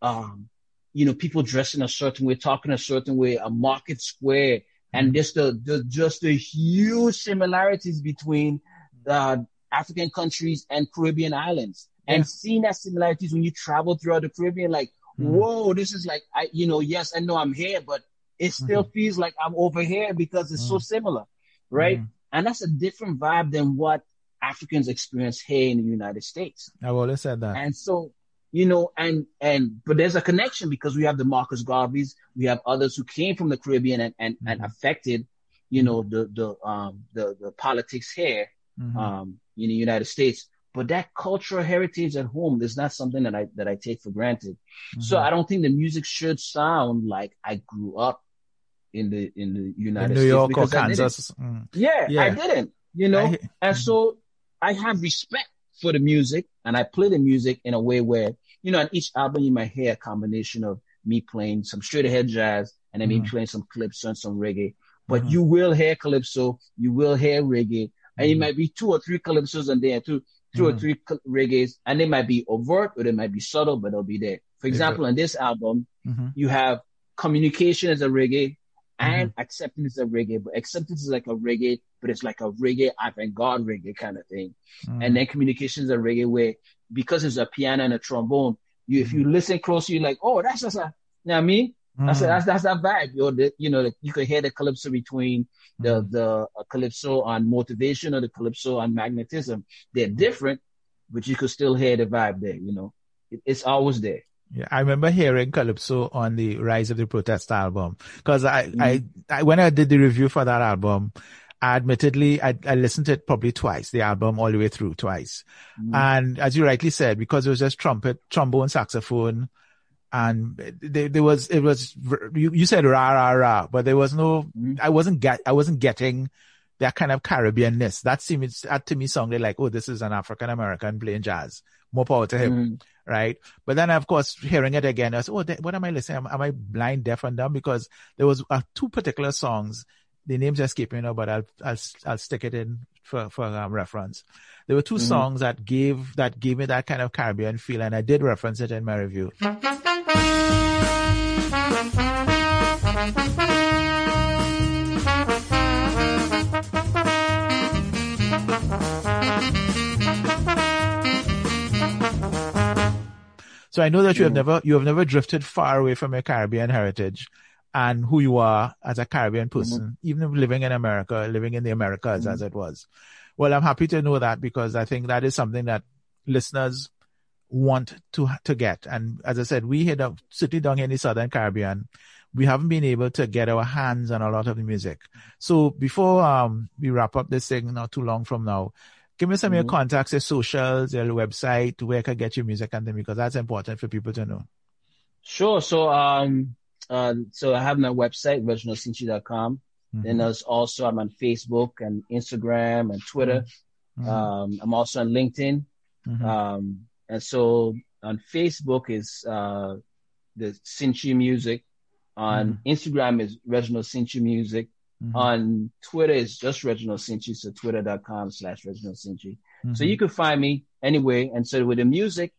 um, you know, people dressing a certain way, talking a certain way, a market square, and just the, the just the huge similarities between the African countries and Caribbean islands. Yeah. And seeing that similarities when you travel throughout the Caribbean, like, Mhm. whoa, this is like, I, you know, yes, I know I'm here, but it still feels like I'm over here because it's so similar, right? Mhm. And that's a different vibe than what Africans experience here in the United States. I've always said that. And so, you know, and, and, but there's a connection because we have the Marcus Garveys, we have others who came from the Caribbean and, and, and Mhm. affected, you know, the, the, um, the, the politics here, Mhm. um, in the United States. But that cultural heritage at home is not something that I, that I take for granted. So Mhm. I don't think the music should sound like I grew up in the, in the United in New States. York or because I didn't. Kansas. Mm. Yeah, Yeah. I didn't, you know, I- and so I have respect for the music and I play the music in a way where, you know, on each album you might hear a combination of me playing some straight ahead jazz and then me Mhm. playing some calypso and some reggae. But Mhm. you will hear calypso, you will hear reggae, and it Mhm. might be two or three calypsos and there two, two or Mhm. three cal- reggaes, and they might be overt or they might be subtle, but they'll be there. For example, on this album, Mhm. you have communication as a reggae and Mm-hmm. acceptance as a reggae, but acceptance is like a reggae, but it's like a reggae avant-garde reggae kind of thing. Mhm. And then communication is a reggae where because it's a piano and a trombone, you if you listen closely, you're like, oh, that's just a you know what I mean? That's a, Mhm. that's that's that vibe. You're the, you know, you could hear the calypso between the Mhm. the uh, calypso on motivation or the calypso on magnetism. They're different, but you could still hear the vibe there. You know, it, it's always there. Yeah, I remember hearing Calypso on the Rise of the Protest album because I, Mm-hmm. I, I, when I did the review for that album, admittedly, I, I listened to it probably twice, the album all the way through twice. Mhm. And as you rightly said, because it was just trumpet, trombone, saxophone, and there, there was, it was, you, you said rah, rah, rah, but there was no, Mhm. I wasn't get, I wasn't getting that kind of Caribbeanness. That seemed, that to me sounded like, oh, this is an African American playing jazz. More power to him Mhm. right? But then, of course, hearing it again, I was, oh, what am I listening? Am, am I blind, deaf, and dumb? Because there was uh, two particular songs. The names are escaping now, but I'll I'll I'll stick it in for for um, reference. There were 2 Mhm. songs that gave that gave me that kind of Caribbean feel, and I did reference it in my review. So I know that you have Mm. never you have never drifted far away from your Caribbean heritage and who you are as a Caribbean person, even if living in America, living in the Americas as it was. Well, I'm happy to know that because I think that is something that listeners want to to get. And as I said, we here certainly down here in the Southern Caribbean, we haven't been able to get our hands on a lot of the music. So before um we wrap up this thing not too long from now, give me some of your Mhm. contacts, your socials, your website, where I can get your music and them because that's important for people to know. Sure. So, um, uh, so I have my website, reginaldcyntje.com. Mhm. Then there's also, I'm on Facebook and Instagram and Twitter. Mhm. Um, I'm also on LinkedIn. Mhm. Um, and so on Facebook is, uh, the Cyntje Music. On Instagram is Reginald Cyntje Music. Mhm. On Twitter is just Reginald Cyntje. So twitter.com slash Reginald Cyntje. So Mhm. you can find me anyway. And so with the music,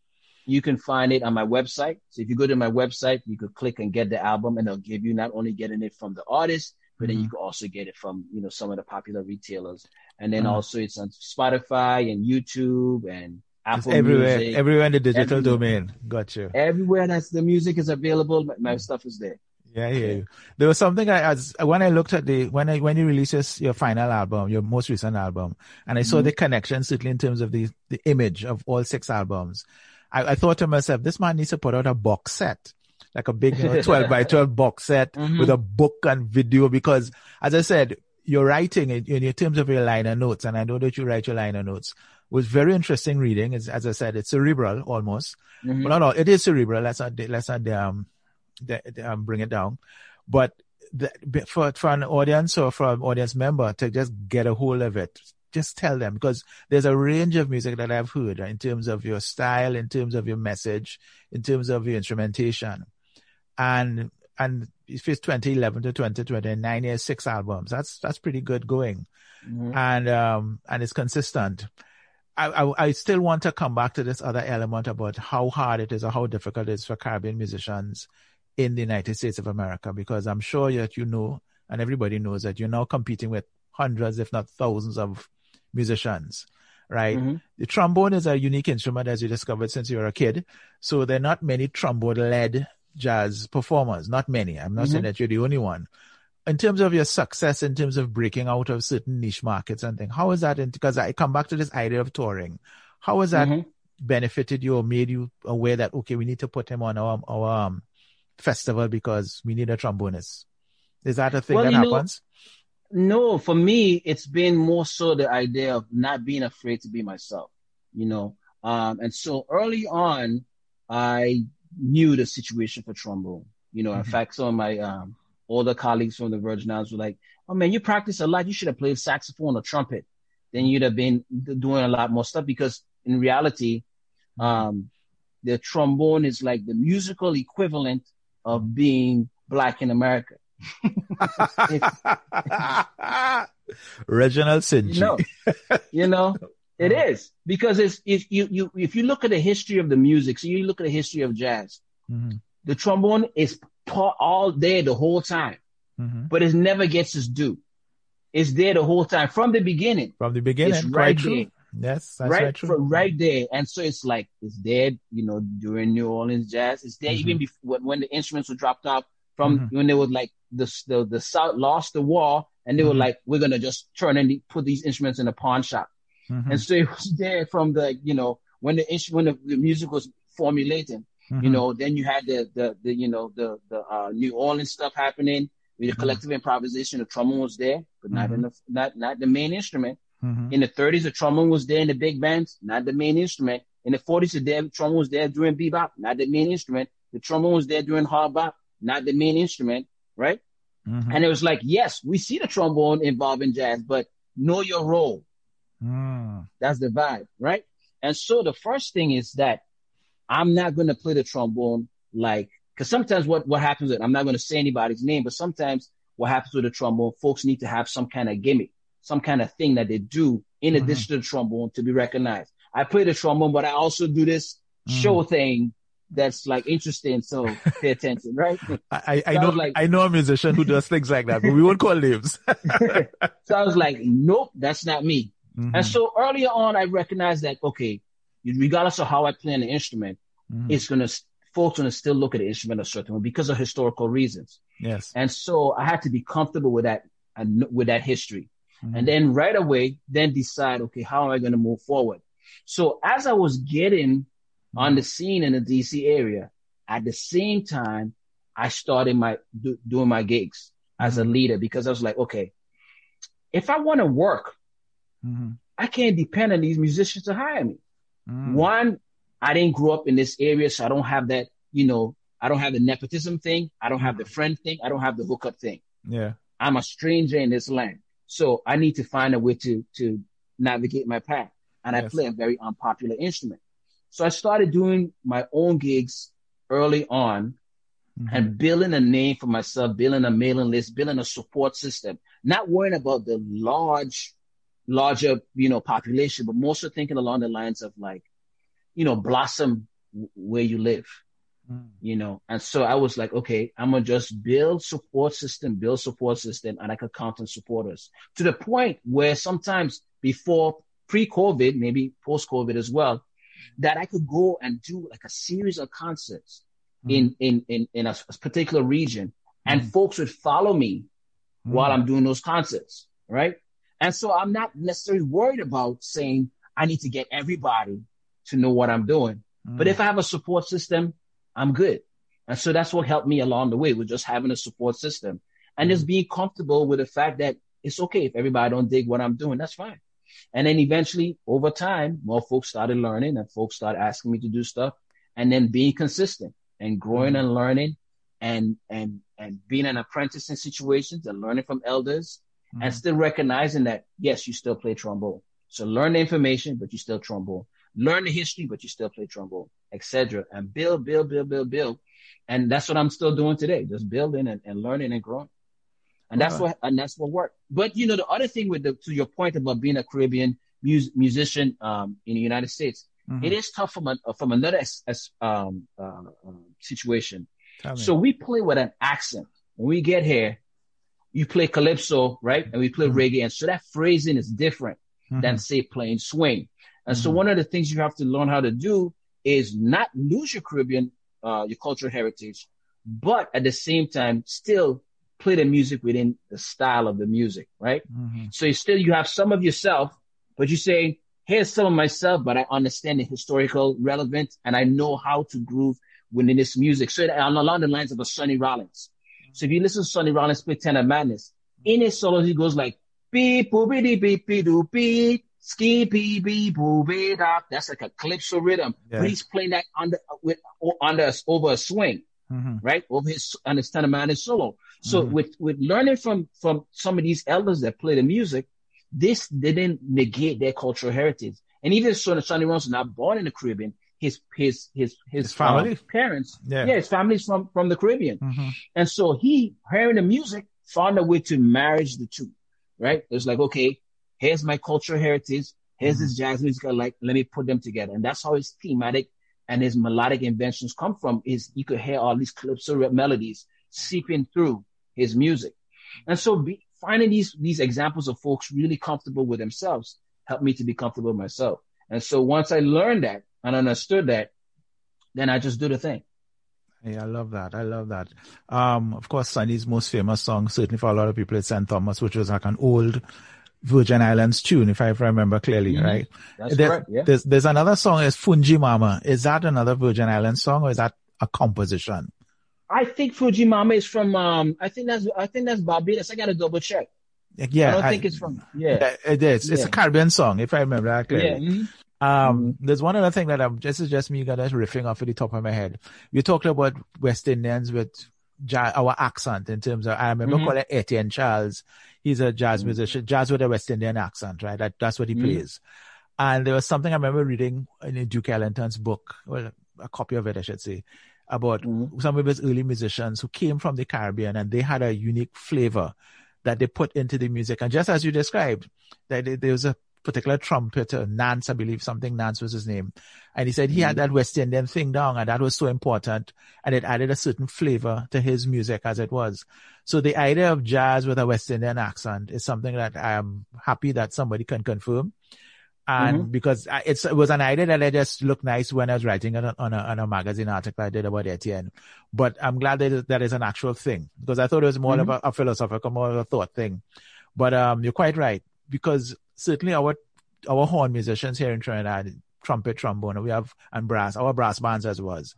you can find it on my website. So if you go to my website, you could click and get the album and they'll give you not only getting it from the artist, but then you Mhm. can also get it from, you know, some of the popular retailers. And then Mhm. also it's on Spotify and YouTube and It's Apple everywhere, Music. everywhere in the digital everywhere. domain. Got you. Everywhere that's the music is available, my, my stuff is there. Yeah, I hear you. There was something I, as when I looked at the when I when you released your, your final album, your most recent album, and I saw Mhm. the connection, certainly in terms of the the image of all six albums. I, I thought to myself, this man needs to put out a box set, like a big you know, twelve by twelve box set Mhm. with a book and video. Because, as I said, your writing in, in terms of your liner notes, and I know that you write your liner notes, was very interesting reading. As, as I said, it's cerebral almost. Mhm. Well, no, no, it is cerebral. Let's not, let's not um, um, bring it down. But the, for for an audience or for an audience member to just get a hold of it, just tell them because there's a range of music that I've heard in terms of your style, in terms of your message, in terms of your instrumentation. And, and if it's 2011 to 2020, nine years, six albums, that's, that's pretty good going. Mm-hmm. And, um, and it's consistent. I, I, I, still want to come back to this other element about how hard it is or how difficult it is for Caribbean musicians in the United States of America, because I'm sure that you know, and everybody knows that you're now competing with hundreds, if not thousands of musicians, right? Mm-hmm. The trombone is a unique instrument as you discovered since you were a kid. So there are not many trombone led jazz performers, not many. I'm not mm-hmm. saying that you're the only one. In terms of your success, in terms of breaking out of certain niche markets and things, how is that? Because I come back to this idea of touring. How has that mm-hmm. benefited you or made you aware that, okay, we need to put him on our, our um, festival because we need a trombonist? Is that a thing well, that happens? Know, no, for me, it's been more so the idea of not being afraid to be myself, you know. Um, and so early on, I knew the situation for trombone. You know, mm-hmm. in fact, some of my um, older colleagues from the Virgin Islands were like, "Oh man, you practice a lot. You should have played saxophone or trumpet. Then you'd have been doing a lot more stuff." Because in reality, mm-hmm. um, the trombone is like the musical equivalent of being black in America. Reginald Cyntje. You know, you know, it is because it's if you you if you look at the history of the music, so you look at the history of jazz, mm-hmm. the trombone is all there the whole time, mm-hmm. but it never gets its due. It's there the whole time from the beginning. From the beginning, it's right there. Yes, that's right, true. right there. And so it's like it's there, you know, during New Orleans jazz. It's there mm-hmm. even before when the instruments were dropped off from mm-hmm. when they were like the, the the South lost the war and they mm-hmm. were like, we're gonna just turn and put these instruments in a pawn shop. Mm-hmm. And so it was there from the you know when the instrument when the, the music was formulating. You mm-hmm. know, then you had the the, the you know the the uh, New Orleans stuff happening with the mm-hmm. collective improvisation. The trombone was there, but not in the not not the main instrument. In the 30s, the trombone was there in the big bands, not the main instrument. In the 40s, the trombone was there during bebop, not the main instrument. The trombone was there during hard bop, not the main instrument, right? Mm-hmm. And it was like, yes, we see the trombone involved in jazz, but know your role. Mm. That's the vibe, right? And so the first thing is that I'm not going to play the trombone like, because sometimes what, what happens, is, I'm not going to say anybody's name, but sometimes what happens with the trombone, folks need to have some kind of gimmick, some kind of thing that they do in mm-hmm. addition to the trombone to be recognized. I play the trombone, but I also do this mm. show thing that's like interesting. So pay attention, right? I, I, so know I, like, I know a musician who does things like that, but we won't call names. so I was like, nope, that's not me. Mm-hmm. And so earlier on, I recognized that okay, regardless of how I play an instrument, mm-hmm. it's gonna folks gonna still look at the instrument a certain way because of historical reasons. Yes. And so I had to be comfortable with that and with that history. Mm-hmm. And then right away, then decide, okay, how am I going to move forward? So as I was getting on the scene in the DC area. At the same time, I started my do, doing my gigs as a leader because I was like, okay, if I want to work, mm-hmm. I can't depend on these musicians to hire me. Mm. One, I didn't grow up in this area, so I don't have that, you know, I don't have the nepotism thing. I don't have the mm-hmm. friend thing. I don't have the hookup thing. Yeah. I'm a stranger in this land. So I need to find a way to, to navigate my path. And yes. I play a very unpopular instrument. So I started doing my own gigs early on mm-hmm. and building a name for myself, building a mailing list, building a support system, not worrying about the large, larger, you know, population, but more so thinking along the lines of like, you know, blossom where you live, mm. you know? And so I was like, okay, I'm to just build support system, build support system, and I could count on supporters to the point where sometimes before pre COVID, maybe post COVID as well, that I could go and do like a series of concerts mm. in, in, in, in a, particular region and mm. folks would follow me mm. while I'm doing those concerts. Right. And so I'm not necessarily worried about saying I need to get everybody to know what I'm doing. But if I have a support system, I'm good. And so that's what helped me along the way with just having a support system and just being comfortable with the fact that it's okay if everybody don't dig what I'm doing. That's fine. And then eventually, over time, more folks started learning and folks started asking me to do stuff and then being consistent and growing mm-hmm. and learning and, and, and being an apprentice in situations and learning from elders and mm-hmm. still recognizing that, yes, you still play trombone. So learn the information, but you still trombone. Learn the history, but you still play trombone, etc. And build, build, build, build, build. And that's what I'm still doing today, just building and, and learning and growing. And that's what and that's what worked. But you know, the other thing with the to your point about being a Caribbean mus- musician um, in the United States, Mhm. it is tough from a, from another as, as, um, uh, um, situation. So we play with an accent. When we get here, you play calypso, right? And we play Mhm. reggae. And so that phrasing is different Mhm. than say playing swing. And so Mhm. one of the things you have to learn how to do is not lose your Caribbean, uh, your cultural heritage, but at the same time, still play the music within the style of the music, right? Mhm. So you still, you have some of yourself, but you say, here's some of myself, but I understand the historical relevant and I know how to groove within this music. So that- along the lines of a Sonny Rollins. So if you listen to Sonny Rollins play Tenor Madness, in his solos, he goes like, beep, boopity, beep, beep, doo, beep, ski, beep, beep, boo, beep, da. That's like a calypso rhythm. Yeah. But he's playing that under, with, under, over a swing Mhm. right? Over his understand a man is solo. So Mhm. with with learning from from some of these elders that play the music, this didn't negate their cultural heritage. And even so, Sonny Rollins was not born in the Caribbean. His his his his, His family? uh, parents, Yeah. yeah, his family's from from the Caribbean. Mhm. And so he, hearing the music, found a way to marriage the two, right? It was like, okay, here's my cultural heritage. Here's this jazz music I like. Let me put them together. And that's how his thematic and his melodic inventions come from is you could hear all these calypso melodies seeping through his music. And so be, finding these, these examples of folks really comfortable with themselves helped me to be comfortable with myself. And so once I learned that and understood that, then I just do the thing. Yeah, I love that. I love that. Um, of course, Sonny's most famous song, certainly for a lot of people, is St. Thomas, which was like an old Virgin Islands tune, if I remember clearly, Mhm. right? That's There- correct. Yeah. There's, there's another song, is Fungii Mama. Is that another Virgin Islands song or is that a composition? I think Fungii Mama is from um I think that's I think that's Barbados. I gotta double check. Yeah, I don't think it's from yeah. Yeah, It is. It's a Caribbean song, if I remember that clearly. Yeah. mhm. Um, there's one other thing that I'm this is just me of riffing off at the top of my head. You talked about West Indians with jazz, our accent in terms of I remember Mhm. calling Etienne Charles. He's a jazz Mhm. musician, jazz with a West Indian accent, right? That, that's what he Mhm. plays. And there was something I remember reading in Duke Ellington's book, well, a copy of it, I should say, about Mhm. some of his early musicians who came from the Caribbean and they had a unique flavor that they put into the music. And just as you described, that there- there was a particular trumpeter, Nance, I believe something Nance was his name. And he said he had that West Indian thing down and that was so important and it added a certain flavor to his music as it was. So the idea of jazz with a West Indian accent is something that I am happy that somebody can confirm. And because I- it's, it was an idea that I just looked nice when I was writing it on, on a, on a magazine article I did about Etienne. But I'm glad that it- that is an actual thing because I thought it was more of a, a philosophical, more of a thought thing. But um, you're quite right because certainly our our horn musicians here in Trinidad, trumpet, trombone, we have and brass, our brass bands as was.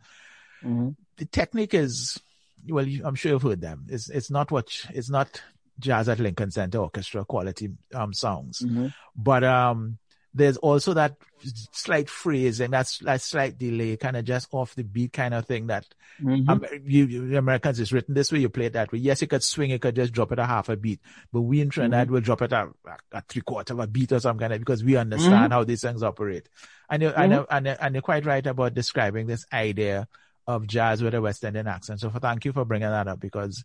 Mhm. The technique is well, you, I'm sure you've heard them. It's it's not what it's not jazz at Lincoln Center Orchestra quality um songs, Mhm. but um there's also that slight phrasing, that's that slight delay, kind of just off the beat kind of thing that Mhm. um, you, you Americans is written this way, you play it that way. Yes, you could swing, you could just drop it a half a beat, but we in Trinidad will drop it a, a three quarter of a beat or some kind of because we understand how these things operate. And you and, you- and, you- and you're quite right about describing this idea of jazz with a West Indian accent. So for, thank you for bringing that up because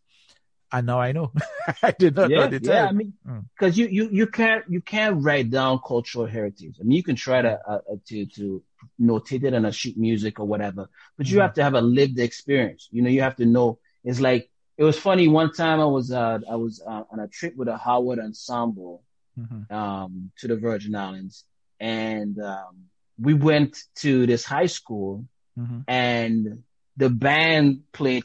and now I know. I did not know yeah, at the yeah. I mean, Mm. because you you you can't you can't write down cultural heritage. I mean, you can try to uh, uh, to to notate it on a sheet music or whatever, but you Mhm. have to have a lived experience. You know, you have to know. It's like it was funny. One time I was uh I was uh, on a trip with a Howard ensemble Mhm. um to the Virgin Islands, and um we went to this high school Mhm. and the band played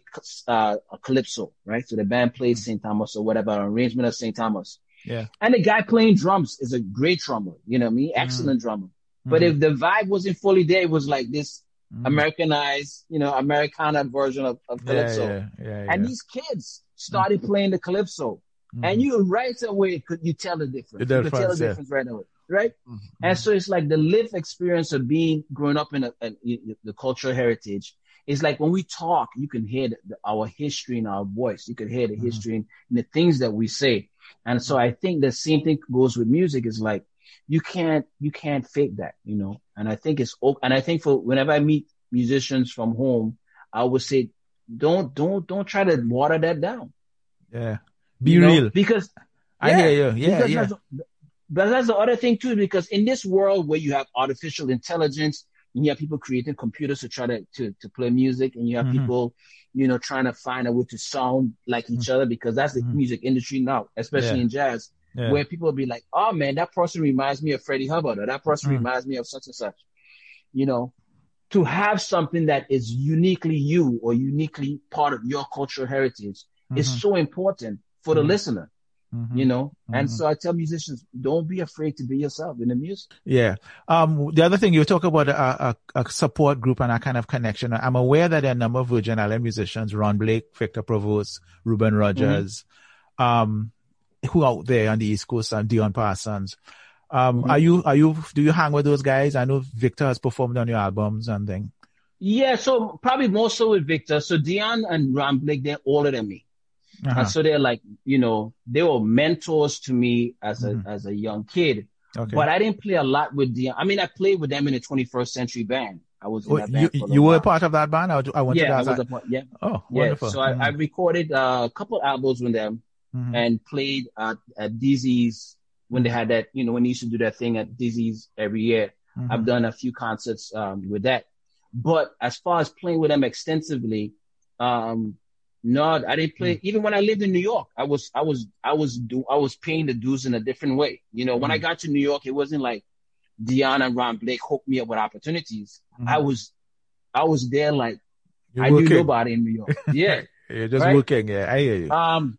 uh, a calypso, right? So the band played St. Thomas or whatever, arrangement of St. Thomas. Yeah. And the guy playing drums is a great drummer, you know what I mean? Excellent drummer. But Mhm. if the vibe wasn't fully there, it was like this Mhm. Americanized, you know, Americana version of, of calypso. yeah, yeah, yeah. And these kids started playing the calypso. Mhm. And you right away could you tell the difference. The you could tell the difference right away. Right? Mhm. And so it's like the lived experience of being growing up in a, a- the cultural heritage. It's like when we talk, you can hear the, our history in our voice. You can hear the Mhm. history in, in the things that we say. And so I think the same thing goes with music is like, you can't, you can't fake that, you know? And I think it's, and I think for whenever I meet musicians from home, I would say, don't, don't, don't try to water that down. Yeah. Be you real. Know? Because I yeah, hear you. Yeah. Yeah. That's, but that's the other thing too, because in this world where you have artificial intelligence, and you have people creating computers to try to, to, to play music, and you have mm-hmm. people, you know, trying to find a way to sound like each mm-hmm. other because that's the mm-hmm. music industry now, especially yeah. in jazz, yeah. where people will be like, oh man, that person reminds me of Freddie Hubbard, or that person mm-hmm. reminds me of such and such. You know, to have something that is uniquely you or uniquely part of your cultural heritage is mm-hmm. so important for the mm-hmm. listener. Mm-hmm. you know? And mm-hmm. so i tell musicians don't be afraid to be yourself in the music. Yeah. Um the other thing you talk about a, a, a, support group and a kind of connection. I'm aware that there are a number of virgin island musicians ron blake victor provost reuben rogers mm-hmm. um who out there on the east coast and dion parsons. Um mm-hmm. are you are you do you hang with those guys? I know victor has performed on your albums and things yeah so probably more so with victor. So dion and ron blake they're older than me uh-huh. And so they're like, you know, they were mentors to me as a mm-hmm. as a young kid. Okay. But I didn't play a lot with the. I mean, I played with them in the 21st Century Band. I was in that band. You, you were a part of that band. I, I went yeah, to that. I was a, yeah. Oh, wonderful. Yeah. So mm-hmm. I, I, recorded uh, a couple albums with them mm-hmm. and played at, at Dizzy's when they had that. You know, when they used to do that thing at Dizzy's every year. Mm-hmm. I've done a few concerts um, with that. But as far as playing with them extensively, um, no, I didn't play. Mm. Even when I lived in New York, I was, I was, I was, do, I was paying the dues in a different way. You know, mm. when I mm. got to New York, it wasn't like Dion and Ron Blake hooked me up with opportunities. Mm. I was, I was there like You're I working. knew nobody in New York. Yeah, you're just right? working. Yeah, I hear you. Um,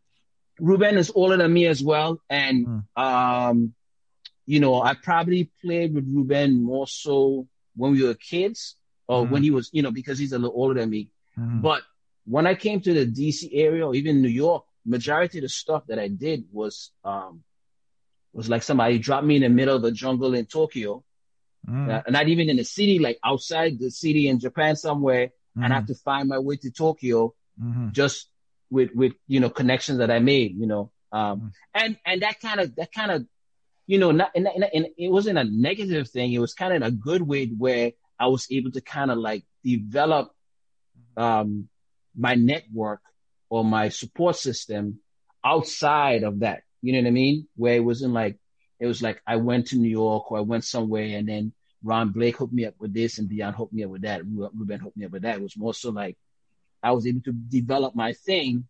Reuben is older than me as well, and mm. um, you know, I probably played with Reuben more so when we were kids, or when he was, you know, because he's a little older than me. But when I came to the DC area or even New York, majority of the stuff that I did was um was like somebody dropped me in the middle of the jungle in Tokyo, mm. uh, not even in the city, like outside the city in Japan somewhere, mm. and I have mm. to find my way to Tokyo mm-hmm. just with with you know connections that I made, you know, um, mm. and and that kind of that kind of you know not and, and it wasn't a negative thing. It was kind of a good way where I was able to kind of like develop um my network or my support system outside of that. You know what I mean? Where it wasn't like, it was like I went to New York or I went somewhere and then Ron Blake hooked me up with this and Dion hooked me up with that. Reuben hooked me up with that. It was more so like I was able to develop my thing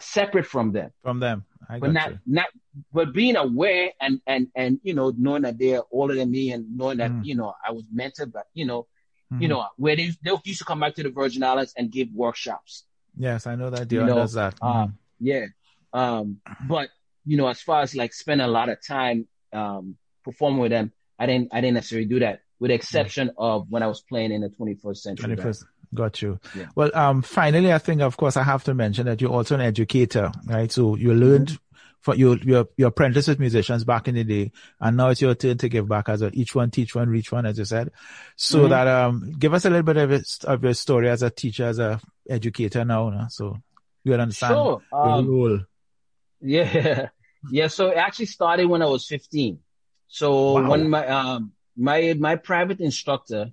separate from them. From them. I but not, you. not, but being aware and, and, and, you know, knowing that they're older than me and knowing that, mm. you know, I was mentored, but, you know, mm-hmm. you know, where they, they used to come back to the Virgin Islands and give workshops. Yes, I know that Dion you know, does that. Um, mm Yeah. Um, but, you know, as far as like spending a lot of time, um, performing with them, I didn't, I didn't necessarily do that with the exception mm of when I was playing in the 21st century. 21st. Got you. Yeah. Well, um, finally, I think, of course, I have to mention that you're also an educator, right? So you learned mm-hmm for you, your, your apprentice with musicians back in the day, and now it's your turn to give back as a each one teach one, reach one, as you said. So mm-hmm. that, um, give us a little bit of, it, of your story as a teacher, as a educator now, no? so you understand sure. um, role. Yeah. Yeah. So it actually started when I was 15. So wow. when my, um, my, my private instructor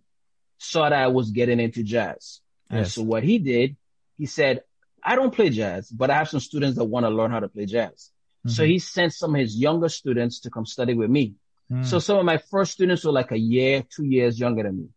saw that I was getting into jazz. And yes. so what he did, he said, I don't play jazz, but I have some students that want to learn how to play jazz. Mm-hmm. So he sent some of his younger students to come study with me. Mm. So some of my first students were like a year, two years younger than me.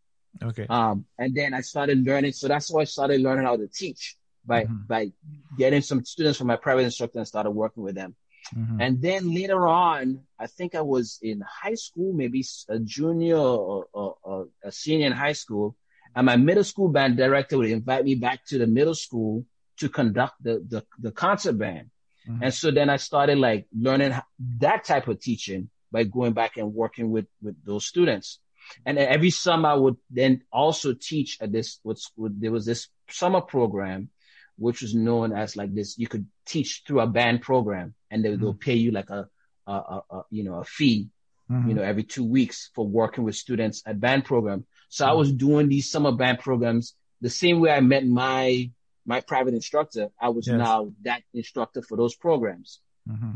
Okay. Um, and then I started learning. So that's how I started learning how to teach by, mm-hmm. by getting some students from my private instructor and started working with them. Mm-hmm. And then later on, I think I was in high school, maybe a junior or, or, or, a senior in high school. And my middle school band director would invite me back to the middle school to conduct the, the, the concert band. Mm-hmm. And so then I started like learning that type of teaching by going back and working with, with those students. And every summer I would then also teach at this, what's, there was this summer program, which was known as like this, you could teach through a band program and they, mm-hmm. they'll pay you like a, a, a, a you know, a fee, mm-hmm. you know, every two weeks for working with students at band program. So I mm-hmm. was doing these summer band programs the same way I met my my private instructor, I was yes. now that instructor for those programs. Mm-hmm.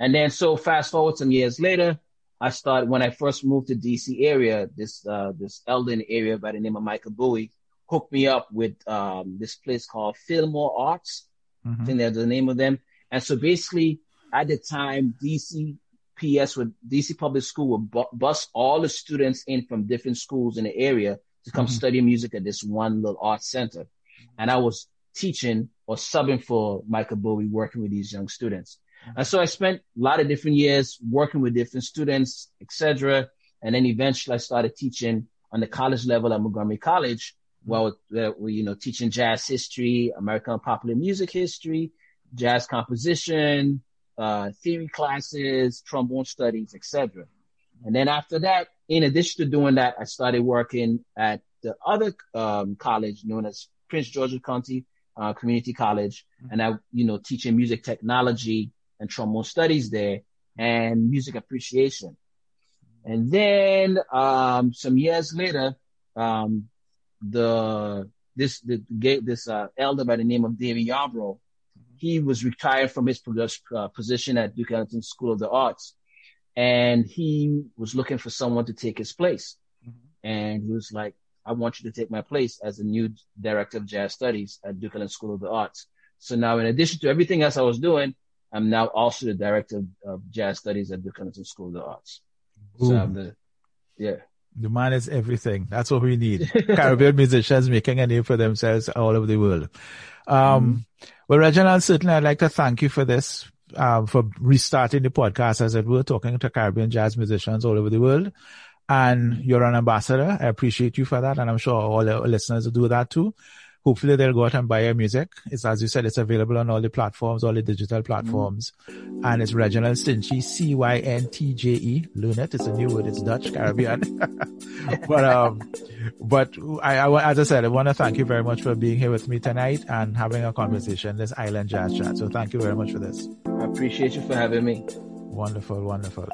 And then so fast forward some years later, I started when I first moved to DC area, this uh, this Eldon area by the name of Michael Bowie hooked me up with um, this place called Fillmore Arts. Mm-hmm. I think that's the name of them. And so basically at the time, DC PS with DC Public School would bu- bus all the students in from different schools in the area to come mm-hmm. study music at this one little art center. And I was teaching or subbing for Michael Bowie, working with these young students. And so I spent a lot of different years working with different students, etc. And then eventually I started teaching on the college level at Montgomery College, well, we, you know, teaching jazz history, American popular music history, jazz composition, uh, theory classes, trombone studies, etc. And then after that, in addition to doing that, I started working at the other um, college known as Prince George's County uh, Community College, mm-hmm. and I, you know, teaching music technology and trombone studies there and music appreciation. And then um, some years later, um, the this the this uh, elder by the name of David Yarbrough, he was retired from his uh, position at Duke Ellington School of the Arts, and he was looking for someone to take his place. Mm-hmm. And he was like, "I want you to take my place as the new director of jazz studies at Duke Ellington School of the Arts." So now, in addition to everything else I was doing, I'm now also the director of jazz studies at Duke Ellington School of the Arts. So I'm the, yeah. The man is everything. That's what we need. Caribbean musicians making a name for themselves all over the world. Um, mm. well, Reginald, certainly I'd like to thank you for this, um, for restarting the podcast as it were, talking to Caribbean jazz musicians all over the world. And you're an ambassador. I appreciate you for that. And I'm sure all the listeners will do that too hopefully they'll go out and buy your music. It's as you said, it's available on all the platforms, all the digital platforms. Mm. And it's Reginald Cyntje, C-Y-N-T-J-E. Lunet, it's a new word. It's Dutch, Caribbean. but, um, but I, I, as I said, I want to thank you very much for being here with me tonight and having a conversation, this Island Jazz Chat. So thank you very much for this. I appreciate you for having me. Wonderful, wonderful.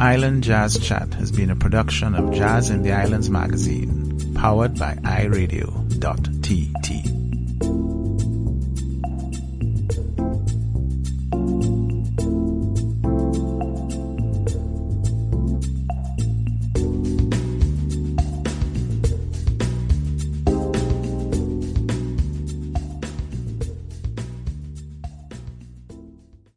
Island Jazz Chat has been a production of Jazz in the Islands magazine powered by iRadio.tt.